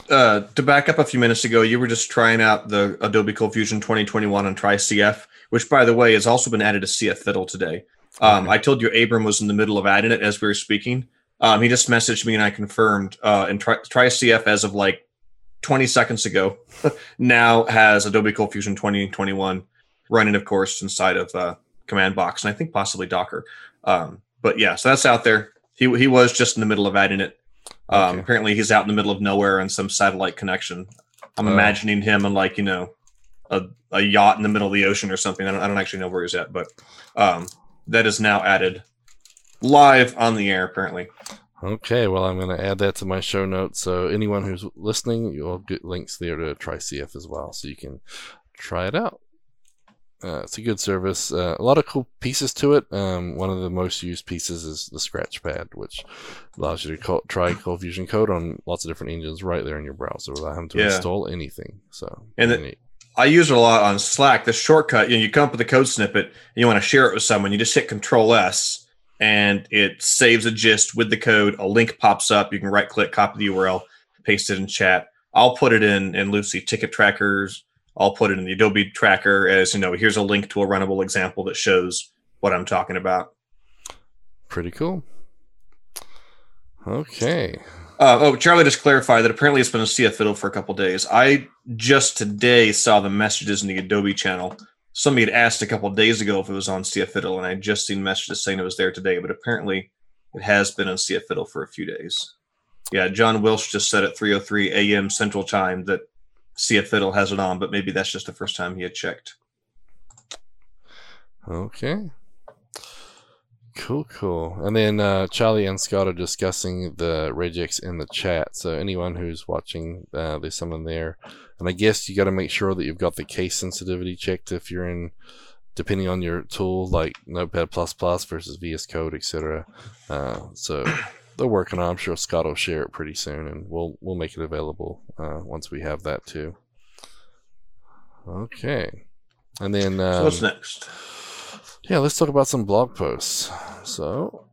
Uh, to back up a few minutes ago, you were just trying out the Adobe Cold Fusion 2021 on TryCF, which, by the way, has also been added to CF Fiddle today. Um, I told you Abram was in the middle of adding it as we were speaking. Um, he just messaged me and I confirmed. Uh, and Tri- TryCF, as of like 20 seconds ago, now has Adobe Cold Fusion 2021 running, of course, inside of uh, Command Box and I think possibly Docker. Um, but yeah, so that's out there. He, he was just in the middle of adding it. Um, okay. Apparently, he's out in the middle of nowhere on some satellite connection. I'm uh, imagining him in like you know a, a yacht in the middle of the ocean or something. I don't, I don't actually know where he's at, but um, that is now added live on the air apparently. Okay, well, I'm going to add that to my show notes. So anyone who's listening, you'll get links there to try CF as well, so you can try it out. Uh, it's a good service. Uh, a lot of cool pieces to it. Um, one of the most used pieces is the Scratchpad, which allows you to call, try Cold Fusion code on lots of different engines right there in your browser without having to yeah. install anything. So, and the, I use it a lot on Slack. The shortcut, you know, you come up with a code snippet, and you want to share it with someone, you just hit Control S, and it saves a gist with the code. A link pops up. You can right click, copy the URL, paste it in chat. I'll put it in in Lucee ticket trackers I'll put it in the Adobe tracker as, you know, here's a link to a runnable example that shows what I'm talking about. Pretty cool. Okay. Uh, oh, Charlie just clarified that apparently it's been a CF Fiddle for a couple days. I just today saw the messages in the Adobe channel. Somebody had asked a couple days ago if it was on CF Fiddle, and I just seen messages saying it was there today, but apparently it has been on CF Fiddle for a few days. Yeah, John Whish just said at 3:03 a.m. Central Time that CF Fiddle has it on, but maybe that's just the first time he had checked. Okay. Cool, cool. And then uh, Charlie and Scott are discussing the regex in the chat. So anyone who's watching, uh, there's someone there. And I guess you got to make sure that you've got the case sensitivity checked if you're in, depending on your tool, like Notepad++ versus VS Code, etc. Uh, so they're working on. I'm sure Scott will share it pretty soon, and we'll we'll make it available uh, once we have that too. Okay, and then um, so what's next? Yeah, let's talk about some blog posts. So,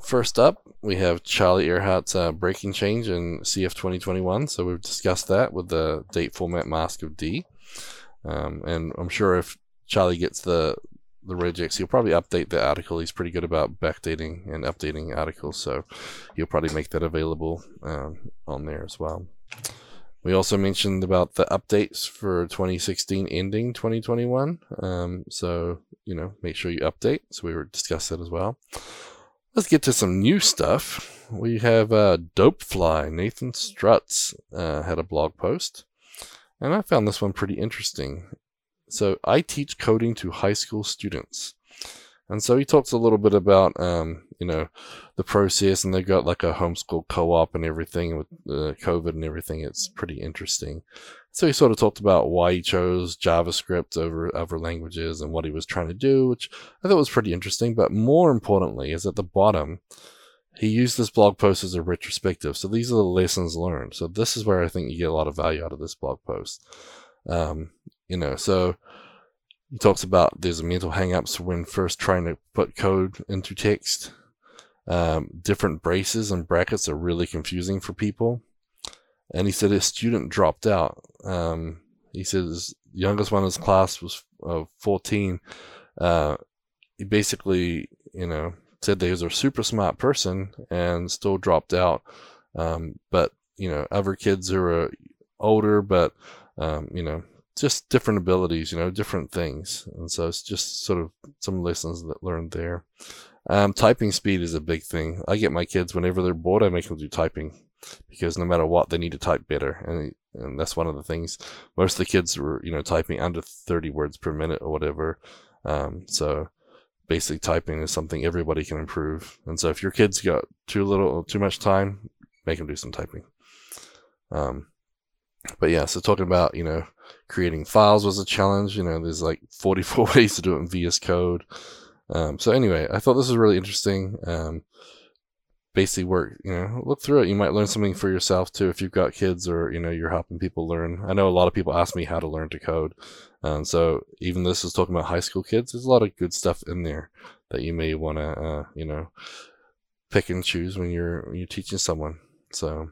first up, we have Charlie Arehart's uh, breaking change in CF 2021. So we've discussed that with the date format mask of D, um, and I'm sure if Charlie gets the the regex, he'll probably update the article. He's pretty good about backdating and updating articles, so he'll probably make that available um, on there as well. We also mentioned about the updates for 2016 ending 2021. Um, so, you know, make sure you update. So we were discuss that as well. Let's get to some new stuff. We have uh, Dopefly, Nathan Strutz, uh, had a blog post. And I found this one pretty interesting. So I teach coding to high school students. And so he talks a little bit about, um, you know, the process, and they've got like a homeschool co-op and everything with uh, COVID and everything. It's pretty interesting. So he sort of talked about why he chose JavaScript over other languages and what he was trying to do, which I thought was pretty interesting. But more importantly, is at the bottom, he used this blog post as a retrospective. So these are the lessons learned. So this is where I think you get a lot of value out of this blog post. Um, you know, so he talks about there's a mental hangups when first trying to put code into text. Um, different braces and brackets are really confusing for people. And he said his student dropped out. Um, he said his youngest one in his class was uh, 14. Uh, he basically, you know, said he was a super smart person and still dropped out. Um, but you know other kids who are older, but um, you know just different abilities, you know, different things. And so it's just sort of some lessons that learned there. Um, typing speed is a big thing. I get my kids whenever they're bored, I make them do typing because no matter what, they need to type better. And, and that's one of the things. Most of the kids were, you know, typing under 30 words per minute or whatever. Um, so basic typing is something everybody can improve. And so if your kids got too little, too much time, make them do some typing. Um, but yeah, so talking about, you know, creating files was a challenge. You know, there's like 44 ways to do it in VS Code. Um, so anyway, I thought this was really interesting. Um, basically work, you know, look through it. You might learn something for yourself too if you've got kids or, you know, you're helping people learn. I know a lot of people ask me how to learn to code. Um, so even this is talking about high school kids. There's a lot of good stuff in there that you may want to, uh, you know, pick and choose when you're, when you're teaching someone. So,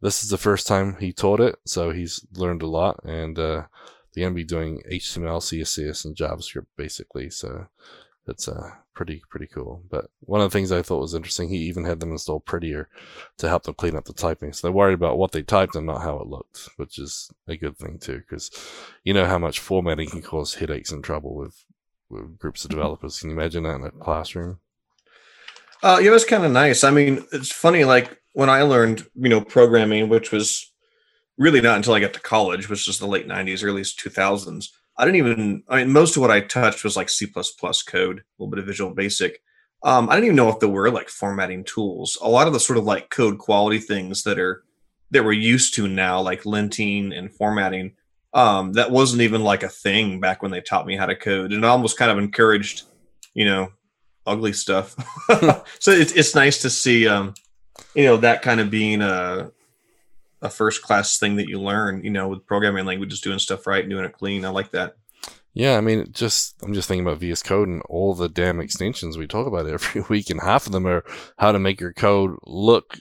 this is the first time he taught it, so he's learned a lot, and uh, they're gonna be doing HTML, CSS, and JavaScript basically. So it's uh, pretty pretty cool. But one of the things I thought was interesting, he even had them install Prettier to help them clean up the typing. So they're worried about what they typed and not how it looked, which is a good thing too, because you know how much formatting can cause headaches and trouble with, with groups of developers. Can you imagine that in a classroom? Uh, yeah, it was kind of nice. I mean, it's funny, like when I learned, you know, programming, which was really not until I got to college, which was the late '90s, early 2000s. I didn't even. I mean, most of what I touched was like C++ code, a little bit of Visual Basic. Um, I didn't even know if there were like formatting tools. A lot of the sort of like code quality things that are that we're used to now, like linting and formatting, um, that wasn't even like a thing back when they taught me how to code, and it almost kind of encouraged, you know, ugly stuff. so it's it's nice to see um, you know that kind of being a a first class thing that you learn you know with programming languages doing stuff right and doing it clean. I like that. Yeah i mean just i'm just thinking about vs code and all the damn extensions we talk about every week and half of them are how to make your code look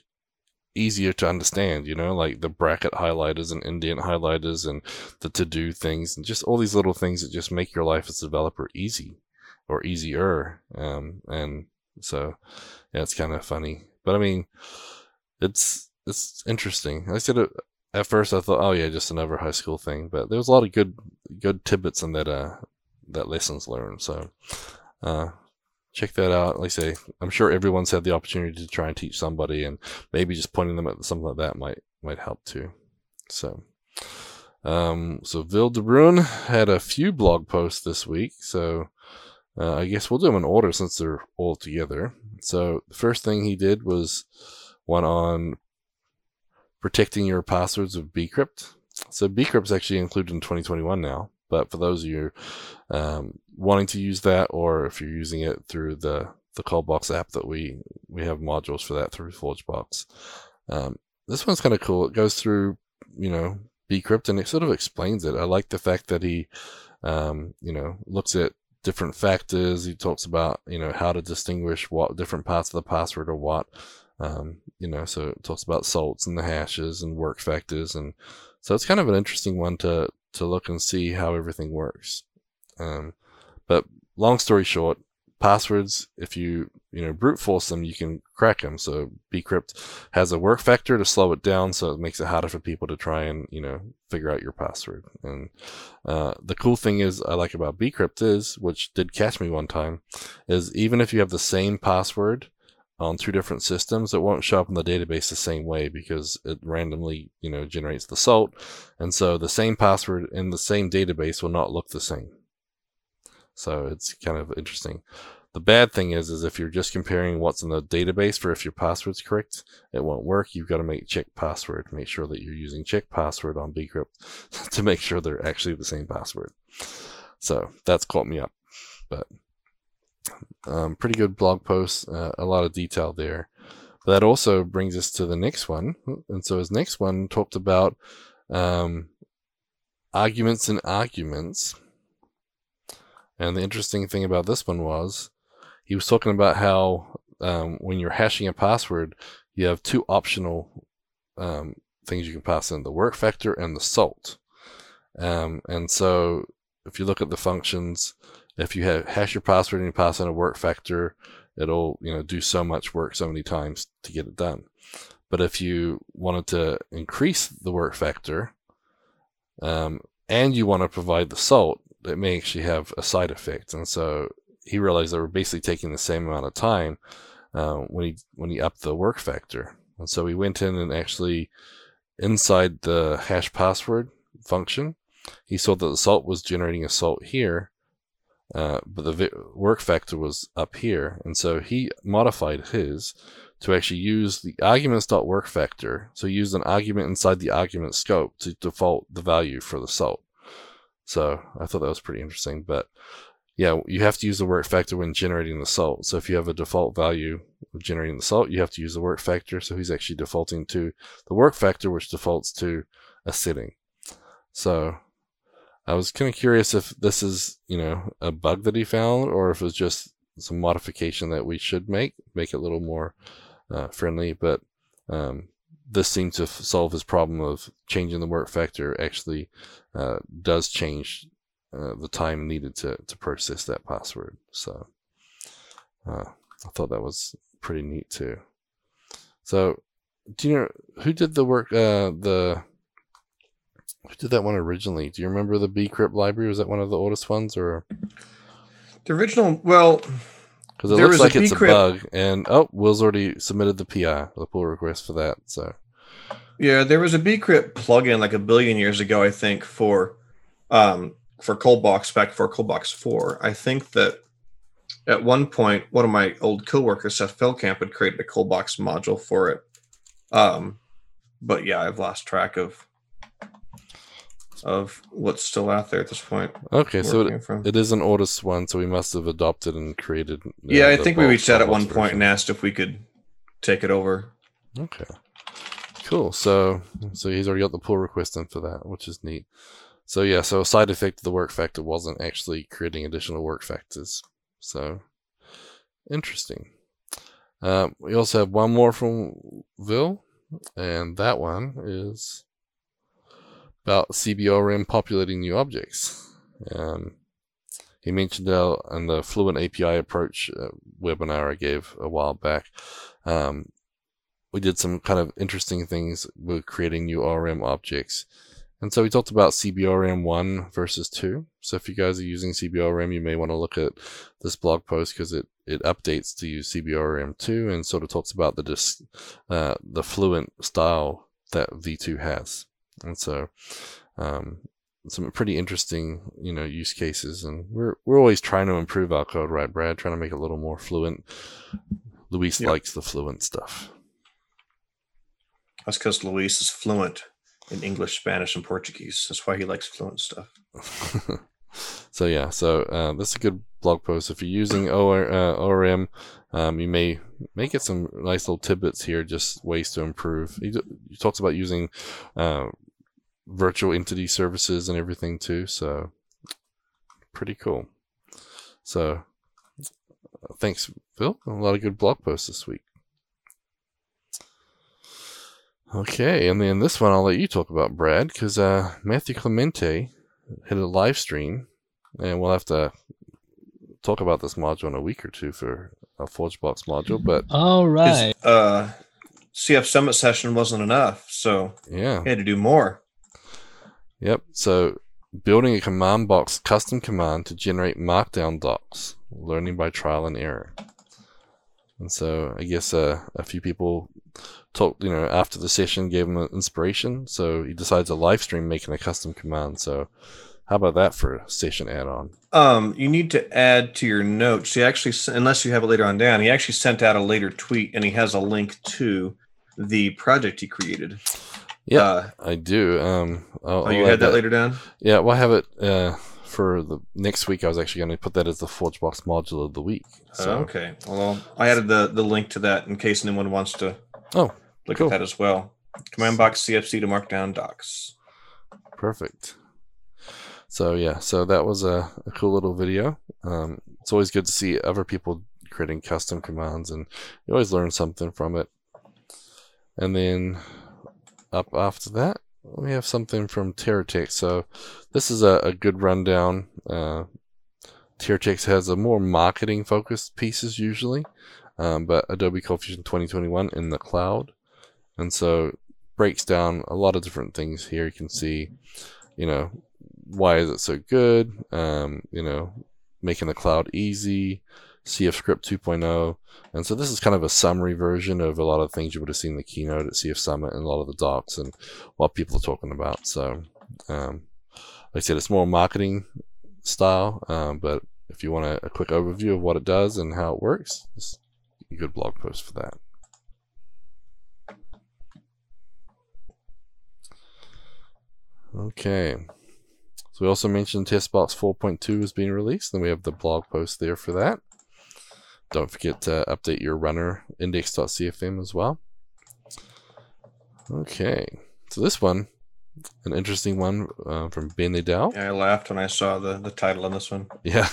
easier to understand you know like the bracket highlighters and indent highlighters and the to do things and just all these little things that just make your life as a developer easy or easier um, and so yeah it's kind of funny but I mean, it's it's interesting. I said it at first. I thought, oh yeah, just another high school thing. But there was a lot of good good tidbits in that uh that lessons learned. So uh, check that out. Like I say, I'm sure everyone's had the opportunity to try and teach somebody, and maybe just pointing them at something like that might might help too. So. Um, so Wil de Bruin had a few blog posts this week, so uh, I guess we'll do them in order since they're all together. So the first thing he did was one on protecting your passwords with bcrypt. So bcrypt is actually included in 2021 now, but for those of you um, wanting to use that, or if you're using it through the the ColdBox app that we we have modules for that through ForgeBox. Um, this one's kind of cool. It goes through you know bcrypt and it sort of explains it. I like the fact that he um, you know looks at different factors. He talks about you know how to distinguish what different parts of the password are what. Um, you know, so it talks about salts and the hashes and work factors, and so it's kind of an interesting one to to look and see how everything works. Um, but long story short, passwords, if you you know brute force them, you can crack them. So bcrypt has a work factor to slow it down, so it makes it harder for people to try and you know figure out your password. And uh, the cool thing is I like about bcrypt is, which did catch me one time, is even if you have the same password on two different systems, it won't show up in the database the same way because it randomly, you know, generates the salt. And so the same password in the same database will not look the same. So it's kind of interesting. The bad thing is, is if you're just comparing what's in the database for if your password's correct, it won't work. You've got to make check password. Make sure that you're using check password on bcrypt to make sure they're actually the same password. So that's caught me up, but um, pretty good blog post. Uh, a lot of detail there. But that also brings us to the next one. And so his next one talked about um, arguments and arguments and the interesting thing about this one was he was talking about how um, when you're hashing a password, you have two optional um, things you can pass in the work factor and the salt. Um, and so if you look at the functions, if you have hash your password and you pass in a work factor, it'll you know do so much work so many times to get it done. But if you wanted to increase the work factor, um, and you want to provide the salt, it may actually have a side effect. And so he realized they were basically taking the same amount of time uh, when he when he upped the work factor. And so he went in and actually inside the hash password function, he saw that the salt was generating a salt here, uh, but the vi- work factor was up here. And so he modified his to actually use the arguments.work factor. So he used an argument inside the argument scope to default the value for the salt. So I thought that was pretty interesting. But yeah, you have to use the work factor when generating the salt. So if you have a default value of generating the salt, you have to use the work factor. So he's actually defaulting to the work factor, which defaults to a setting. So I was kind of curious if this is, you know, a bug that he found or if it was just some modification that we should make, make it a little more uh, friendly. But um, this seems to solve his problem of changing the work factor actually uh, does change uh, the time needed to, to process that password. So uh, I thought that was pretty neat too. So do you know who did the work? Uh, the who did that one originally? Do you remember the bcrypt library? Was that one of the oldest ones, or The original, well, because it There looks was a like it's a bug? And oh, Wil's already submitted the PR, the pull request for that. So yeah, there was a bcrypt plugin like a billion years ago, I think, for um for Coldbox back for Coldbox 4. I think that at one point, one of my old coworkers, Seth Feldkamp, had created a Coldbox module for it. Um, but yeah, I've lost track of of what's still out there at this point. okay, so it it, came from. it is an oldest one, so we must have adopted and created. uh, yeah, I think we reached out at one point and asked if we could take it over. Okay. Cool. So so he's already got the pull request in for that, which is neat. So yeah, so a side effect of the work factor wasn't actually creating additional work factors. So interesting. Um, we also have one more from Wil, and that one is about cborm populating new objects. Um, he mentioned uh, in the Fluent API approach uh, webinar I gave a while back. Um, we did some kind of interesting things with creating new ORM objects. And so we talked about cborm 1 versus 2. So if you guys are using cborm, you may want to look at this blog post because it, it updates to use cborm 2 and sort of talks about the dis, uh, the fluent style that V2 has. And so um, some pretty interesting, you know, use cases. And we're, we're always trying to improve our code, right, Brad? Trying to make it a little more fluent. Luis Yep. likes the fluent stuff. That's because Luis is fluent in English, Spanish, and Portuguese. That's why he likes fluent stuff. so yeah, so uh, this is a good blog post. If you're using OR, uh, ORM, um, you may may get some nice little tidbits here, just ways to improve. He, he talks about using uh, virtual entity services and everything too. So pretty cool. So thanks, Phil. A lot of good blog posts this week. Okay, and then this one I'll let you talk about, Brad, because uh, Matthew Clemente hit a live stream, and we'll have to talk about this module in a week or two for a ForgeBox module. But all right, His uh, CF Summit session wasn't enough, so yeah, he had to do more. Yep. So building a command box custom command to generate Markdown docs, learning by trial and error. And so I guess uh, a few people talked, you know, after the session gave him an inspiration. So he decides to live stream making a custom command. So how about that for a session add-on? Um, you need to add to your notes. He actually, unless you have it later on down, he actually sent out a later tweet, and he has a link to the project he created. Yeah, Uh, I do. Um, I'll, oh, you had add that later down. Yeah, well, I have it uh, for the next week. I was actually going to put that as the ForgeBox module of the week. So, Oh, okay. Well, I added the the link to that in case anyone wants to Oh, look cool. at that as well. Command box CFC to Markdown docs. perfect. So yeah, so that was a, a cool little video. Um, it's always good to see other people creating custom commands, and you always learn something from it. And then up after that, we have something from TeraTech. So this is a, a good rundown. Uh, TeraTech has a more marketing focused pieces usually, um, but Adobe Fusion 2021 in the cloud. and so breaks down a lot of different things here. You can see, you know, why is it so good? Um, you know, making the cloud easy, CF Script 2.0. And so this is kind of a summary version of a lot of things you would have seen in the keynote at CF Summit and a lot of the docs and what people are talking about. So, um, like I said, it's more marketing style, um, but if you want a, a, quick overview of what it does and how it works, it's a good blog post for that. Okay. So we also mentioned TestBox 4.2 is being released, and we have the blog post there for that. Don't forget to update your runner index.cfm as well. Okay, so this one, an interesting one uh, from Ben Nadel. Yeah, I laughed when I saw the, the title on this one. Yeah.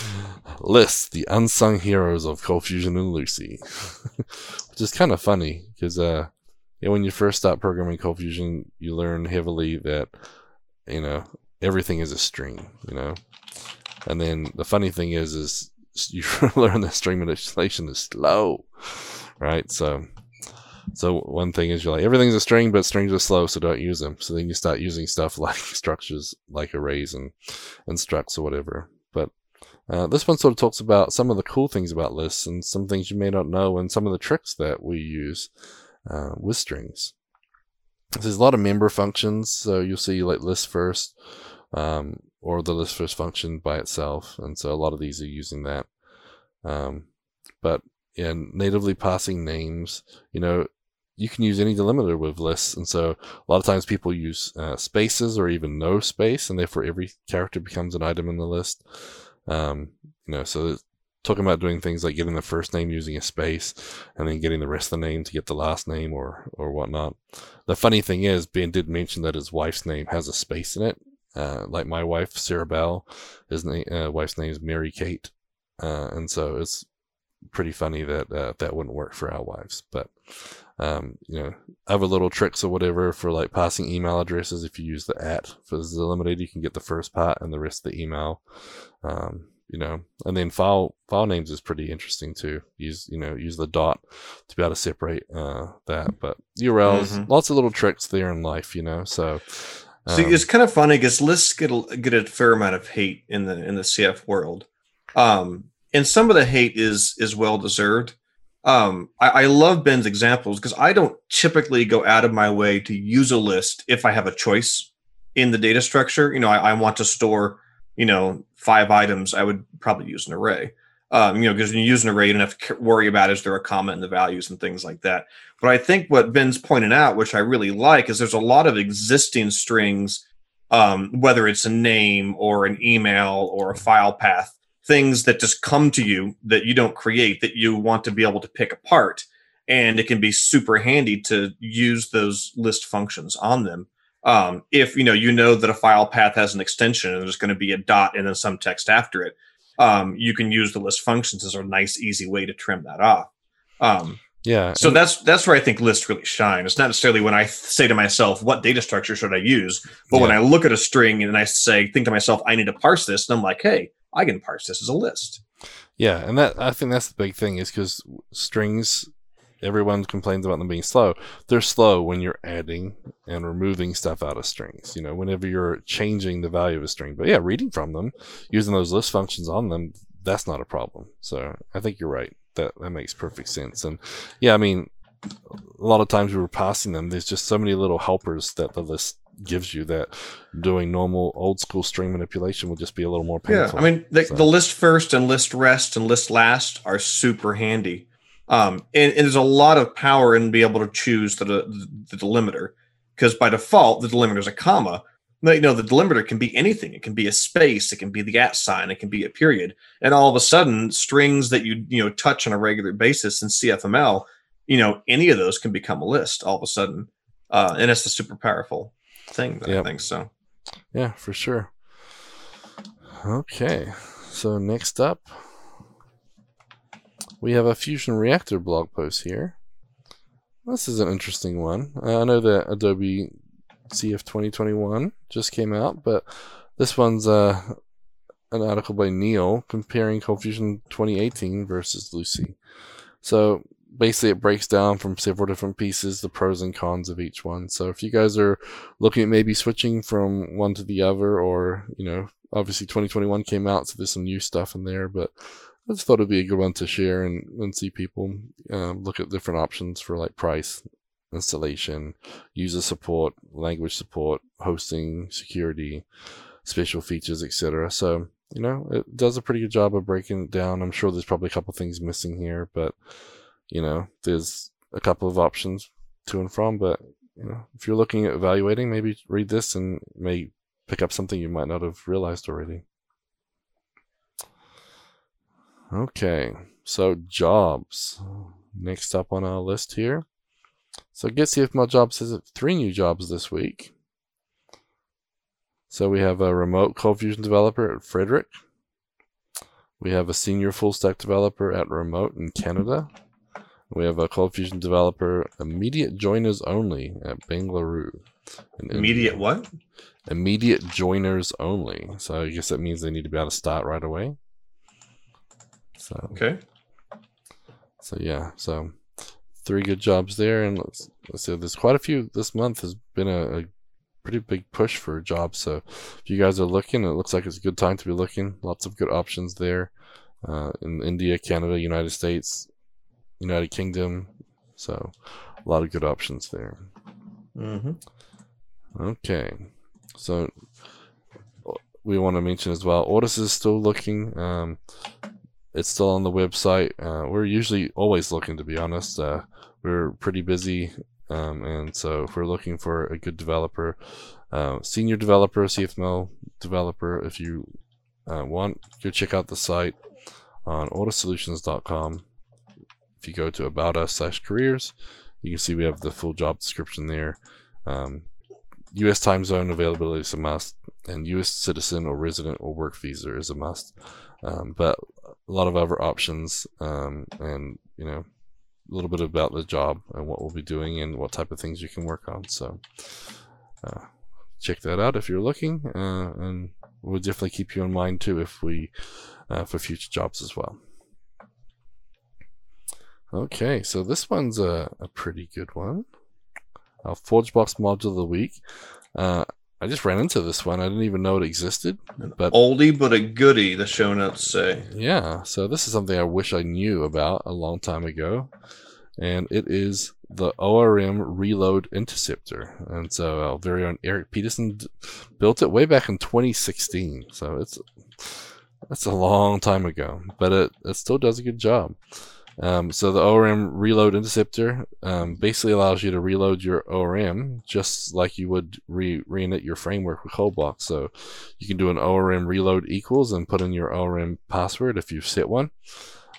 List the unsung heroes of Cold Fusion and Lucee, which is kind of funny because uh, yeah, when you first start programming Cold Fusion, you learn heavily that you know everything is a string, you know, and then the funny thing is, is you learn that string manipulation is slow, right? So, so one thing is you're like everything's a string, but strings are slow, so don't use them. So then you start using stuff like structures, like arrays and and structs or whatever. But uh, this one sort of talks about some of the cool things about lists and some things you may not know, and some of the tricks that we use uh, with strings. So there's a lot of member functions, so you'll see like list first. Um, or the list first function by itself. And so a lot of these are using that. Um, but in natively passing names, you know, you can use any delimiter with lists. And so a lot of times people use uh, spaces or even no space, and therefore every character becomes an item in the list. Um, you know, so talking about doing things like getting the first name using a space and then getting the rest of the name to get the last name or or whatnot. The funny thing is, Ben did mention that his wife's name has a space in it, uh, like my wife, Sarah Bell, his name, uh, wife's name is Mary Kate. Uh, and so it's pretty funny that uh, that wouldn't work for our wives. But, um, you know, other little tricks or whatever for like passing email addresses. If you use the at for the limited, you can get the first part and the rest of the email. Um, you know, and then file file names is pretty interesting too. Use you know use the dot to be able to separate uh, that. But URLs, mm-hmm. lots of little tricks there in life, you know. So so um, it's kind of funny because lists get a, get a fair amount of hate in the in the CF world, um, and some of the hate is is well deserved. Um, I, I love Ben's examples because I don't typically go out of my way to use a list if I have a choice in the data structure. You know, I, I want to store you know five items. I would probably use an array um, you know, because when you use an array, you don't have to worry about is there a comment in the values and things like that. But I think what Ben's pointing out, which I really like, is there's a lot of existing strings, um, whether it's a name or an email or a file path, things that just come to you that you don't create that you want to be able to pick apart. And it can be super handy to use those list functions on them. Um, if you know you know that a file path has an extension and there's going to be a dot and then some text after it um, you can use the list functions as a nice, easy way to trim that off. Um, yeah. So that's that's where I think lists really shine. It's not necessarily when I say to myself, "What data structure should I use?" But yeah. when I look at a string and I say, think to myself, "I need to parse this," and I'm like, "Hey, I can parse this as a list." Yeah, and that I think that's the big thing is because strings everyone complains about them being slow. They're slow when you're adding and removing stuff out of strings. You know, whenever you're changing the value of a string. But yeah, reading from them, using those list functions on them, that's not a problem. So I think you're right. That that makes perfect sense. And yeah, I mean, a lot of times we were passing them. There's just so many little helpers that the list gives you that doing normal old school string manipulation will just be a little more painful. Yeah, I mean the, so. the list first and list rest and list last are super handy. Um, and, and, there's a lot of power in being able to choose the, the, the delimiter because by default the delimiter is a comma. But, you know the delimiter can be anything. It can be a space. It can be the at sign. It can be a period. And all of a sudden, strings that you you know touch on a regular basis in CFML, you know any of those can become a list all of a sudden, uh, and it's a super powerful thing. Yep. I think so. Yeah, for sure. Okay, so next up, we have a Fusion Reactor blog post here. This is an interesting one. Uh, I know that Adobe CF 2021 just came out, but this one's uh, an article by Neil comparing ColdFusion 2018 versus Lucee. So basically it breaks down from several different pieces the pros and cons of each one. So if you guys are looking at maybe switching from one to the other, or you know, obviously 2021 came out, so there's some new stuff in there, but I just thought it'd be a good one to share and, and see people um, look at different options for like price, installation, user support, language support, hosting, security, special features, etc. So you know, it does a pretty good job of breaking it down. I'm sure there's probably a couple things missing here, but you know, there's a couple of options to and from. But you know, if you're looking at evaluating, maybe read this and may pick up something you might not have realized already. Okay, so jobs. Next up on our list here. So Get CFML Jobs has three new jobs this week. So we have a remote Cold Fusion developer at Frederick. We have a senior full stack developer at Remote in Canada. We have a Cold Fusion developer, immediate joiners only at Bengaluru. Immediate what? Immediate joiners only. So I guess that means they need to be able to start right away. So okay. So yeah, so three good jobs there, and let's, let's see. There's quite a few. This month has been a, a pretty big push for jobs. So if you guys are looking, it looks like it's a good time to be looking. Lots of good options there uh, in India, Canada, United States, United Kingdom. So a lot of good options there. Mm-hmm. Okay, so we want to mention as well. Ortus is still looking. Um, it's still on the website. Uh, we're usually always looking, to be honest. Uh, we're pretty busy um, and so if we're looking for a good developer, uh, senior developer, CFML developer, if you uh, want, go check out the site on ortussolutions.com. If you go to about us slash careers, you can see we have the full job description there. Um, U.S. time zone availability is a must, and U.S. citizen or resident or work visa is a must. Um, but a lot of other options, um, and you know, a little bit about the job and what we'll be doing and what type of things you can work on. So uh, check that out if you're looking, uh, and we'll definitely keep you in mind too if we uh, for future jobs as well. Okay, so this one's a, a pretty good one. Our ForgeBox module of the week. Uh, I just ran into this one. I didn't even know it existed. But oldie but a goodie, the show notes say. Yeah, so this is something I wish I knew about a long time ago, and it is the ORM Reload Interceptor. And so our very own Eric Peterson d- built it way back in 2016. So it's that's a long time ago, but it, it still does a good job. Um, so the ORM reload interceptor um, basically allows you to reload your ORM just like you would re- reinit your framework with ColdBox. So you can do an ORM reload equals and put in your ORM password if you've set one,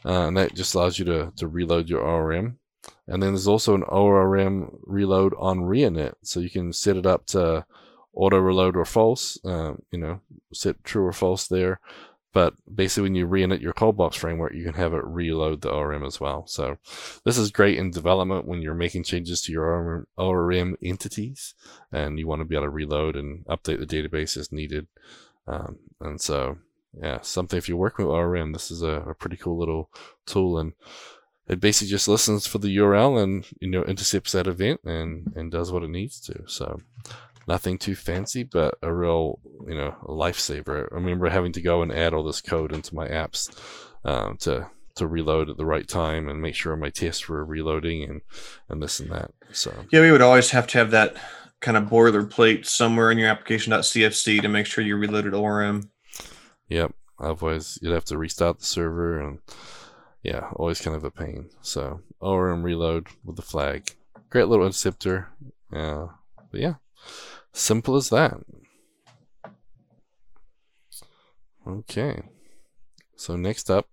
uh, and that just allows you to to reload your ORM. And then there's also an ORM reload on reinit, so you can set it up to auto reload or false. Uh, you know, set true or false there. But basically, when you reinit your ColdBox framework, you can have it reload the ORM as well. So this is great in development when you're making changes to your ORM, entities and you want to be able to reload and update the database as needed. Um, and so, yeah, something if you're working with ORM, this is a, a pretty cool little tool. And it basically just listens for the URL and you know intercepts that event and and does what it needs to. So nothing too fancy, but a real, you know, lifesaver. I remember having to go and add all this code into my apps um, to to reload at the right time and make sure my tests were reloading and and this and that. So yeah, we would always have to have that kind of boilerplate somewhere in your application.cfc to make sure you reloaded ORM. Yep. Otherwise, you'd have to restart the server and yeah, always kind of a pain. So ORM reload with the flag. Great little interceptor. Uh, but yeah, Simple as that. Okay. So next up,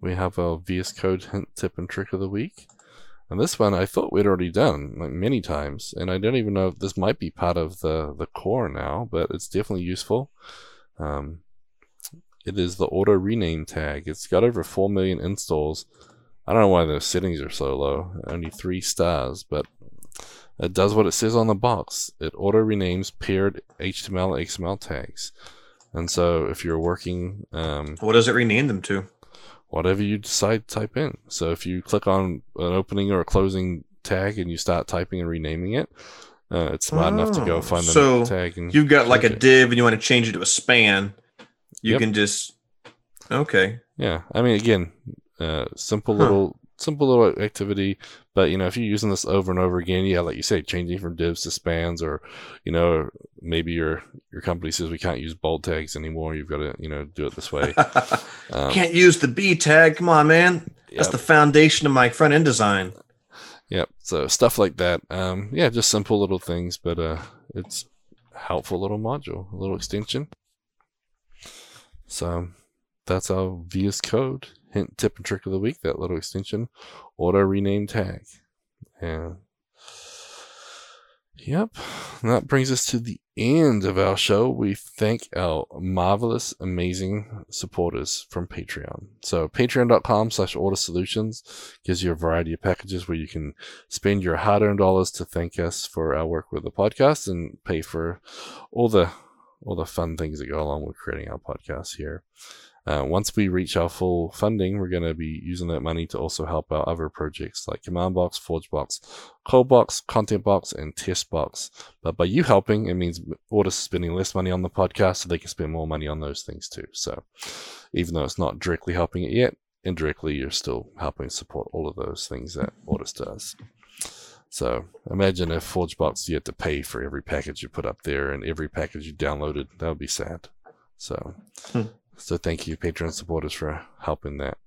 we have a VS Code hint, tip, and trick of the week. And this one I thought we'd already done like many times, and I don't even know if this might be part of the the core now, but it's definitely useful. Um, it is the auto rename tag. It's got over four million installs. I don't know why those settings are so low, only three stars, but it does what it says on the box. It auto renames paired HTML XML tags. And so if you're working, um, what does it rename them to? whatever you decide to type in. So if you click on an opening or a closing tag and you start typing and renaming it, uh, it's smart enough to go Oh, find the so tag. And You've got like a it. div and you want to change it to a span. You Yep. can just okay. Yeah, I mean, again, uh, simple Huh. little, simple little activity. But you know, if you're using this over and over again, yeah, like you say, changing from divs to spans, or you know, maybe your your company says we can't use bold tags anymore. You've got to you know do it this way. Um, Can't use the B tag. Come on, man. That's the foundation of my front end design. yep. So stuff like that. Um, yeah, just simple little things, but uh, it's helpful little module, a little extension. So that's our VS Code hint, tip, and trick of the week. That little extension, auto rename tag, and yep, that brings us to the end of our show. We thank our marvelous, amazing supporters from Patreon. So Patreon.com/slash Ortus Solutions gives you a variety of packages where you can spend your hard-earned dollars to thank us for our work with the podcast and pay for all the all the fun things that go along with creating our podcast here. Uh, once we reach our full funding, we're going to be using that money to also help our other projects like CommandBox, Box, ContentBox, and TestBox. But by you helping, it means Ortus spending less money on the podcast so they can spend more money on those things too. So even though it's not directly helping it yet, indirectly you're still helping support all of those things that Ortus does. So imagine if ForgeBox you had to pay for every package you put up there and every package you downloaded. That would be sad. So, Hmm. So thank you, Patreon supporters, for helping that.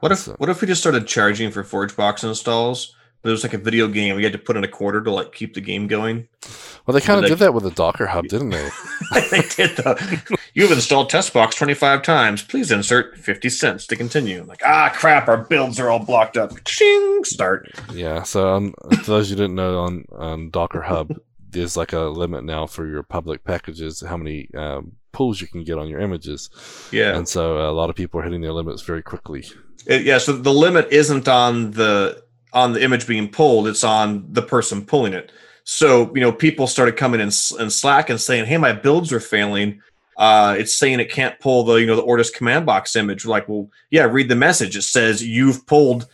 What if So- what if we just started charging for ForgeBox installs? But it was like a video game. We had to put in a quarter to like keep the game going. Well, they kind of did that with the Docker Hub, didn't they? they did though. You've installed TestBox 25 times. Please insert 50 cents to continue. Like, ah, crap, our builds are all blocked up. Ching, start. Yeah. So, um, for those you didn't know, on on Docker Hub, there's like a limit now for your public packages, how many um, pulls you can get on your images, Yeah. and so uh, a lot of people are hitting their limits very quickly. It- yeah. So the limit isn't on the on the image being pulled; it's on the person pulling it. So you know, people started coming in, in Slack and saying, "Hey, my builds are failing." Uh, it's saying it can't pull the you know the Ortus CommandBox image. We're like, well, yeah, read the message. It says you've pulled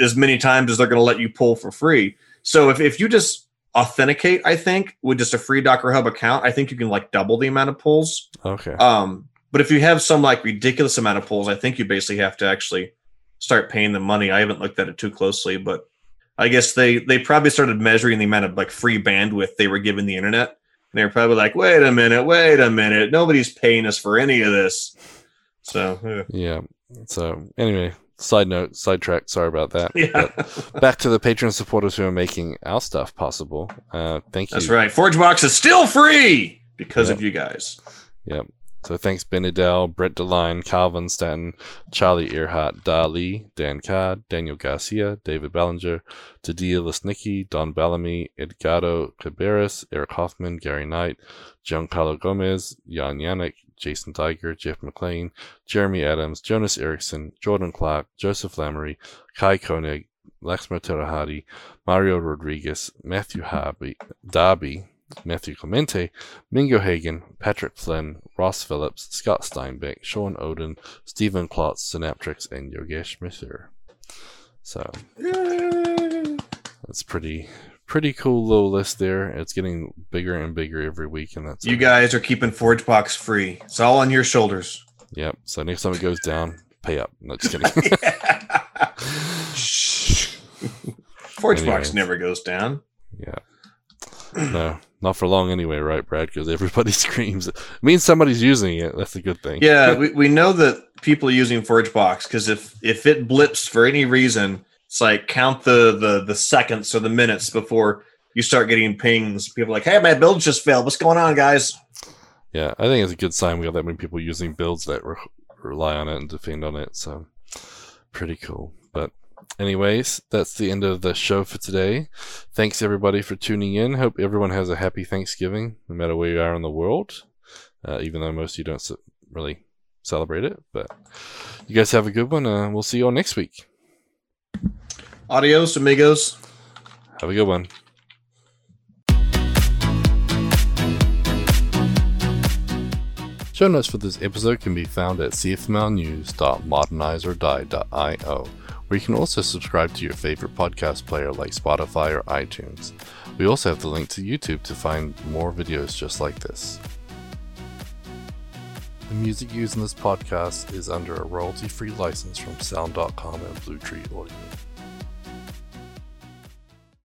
as many times as they're going to let you pull for free. So if if you just authenticate, I think with just a free Docker Hub account, I think you can like double the amount of pulls. Okay. Um, but if you have some like ridiculous amount of pulls, I think you basically have to actually start paying them money. I haven't looked at it too closely, but I guess they they probably started measuring the amount of like free bandwidth they were giving the internet. And they were probably like, wait a minute, wait a minute, nobody's paying us for any of this. So eh. Yeah. So anyway, side note, sidetrack. Sorry about that. yeah, But back to the Patreon supporters who are making our stuff possible. Uh, thank you. that's right. ForgeBox is still free because Yep. of you guys. Yep. So thanks Ben Adele, Brett DeLine, Calvin Stanton, Charlie Arehart, Dali, Dan Card, Daniel Garcia, David Belanger, Tadia Lesnicki, Don Bellamy, Edgardo Cabezas, Eric Hoffman, Gary Knight, Giancarlo Gomez, Jan Yannick, Jason Tiger, Jeff McLean, Jeremy Adams, Jonas Erickson, Jordan Clark, Joseph Lamoree, Kai Koenig, Laxmer Terahadi, Mario Rodriguez, Matthew Harvey, Darby, Matthew Clemente, Mingo Hagen, Patrick Flynn, Ross Phillips, Scott Steinbeck, Sean Oden, Stephen Klotz, Synaptrix, and Yogesh Misir. So that's pretty pretty cool little list there. It's getting bigger and bigger every week, and that's You guys are keeping ForgeBox free. It's all on your shoulders. Yep. So next time it goes down, pay up. No, just kidding. ForgeBox Anyways. never goes down. yeah. No, not for long anyway, right, Brad? Because everybody screams. It means somebody's using it. That's a good thing. Yeah, we, we know that people are using ForgeBox because if if it blips for any reason, it's like count the the the seconds or the minutes before you start getting pings. People are like, hey, my build just failed. What's going on, guys? Yeah, I think it's a good sign we got that many people using builds that re- rely on it and depend on it. So pretty cool. Anyways, that's the end of the show for today. Thanks everybody for tuning in. Hope everyone has a happy Thanksgiving, no matter where you are in the world. Uh, even though most of you don't really celebrate it, but you guys have a good one. Uh, we'll see you all next week. Adios, amigos. Have a good one. Show notes for this episode can be found at cfmlnews.modernizeordie.io, where you can also subscribe to your favorite podcast player like Spotify or iTunes. We also have the link to YouTube to find more videos just like this. The music used in this podcast is under a royalty free license from Sound.com and Blue Tree Audio.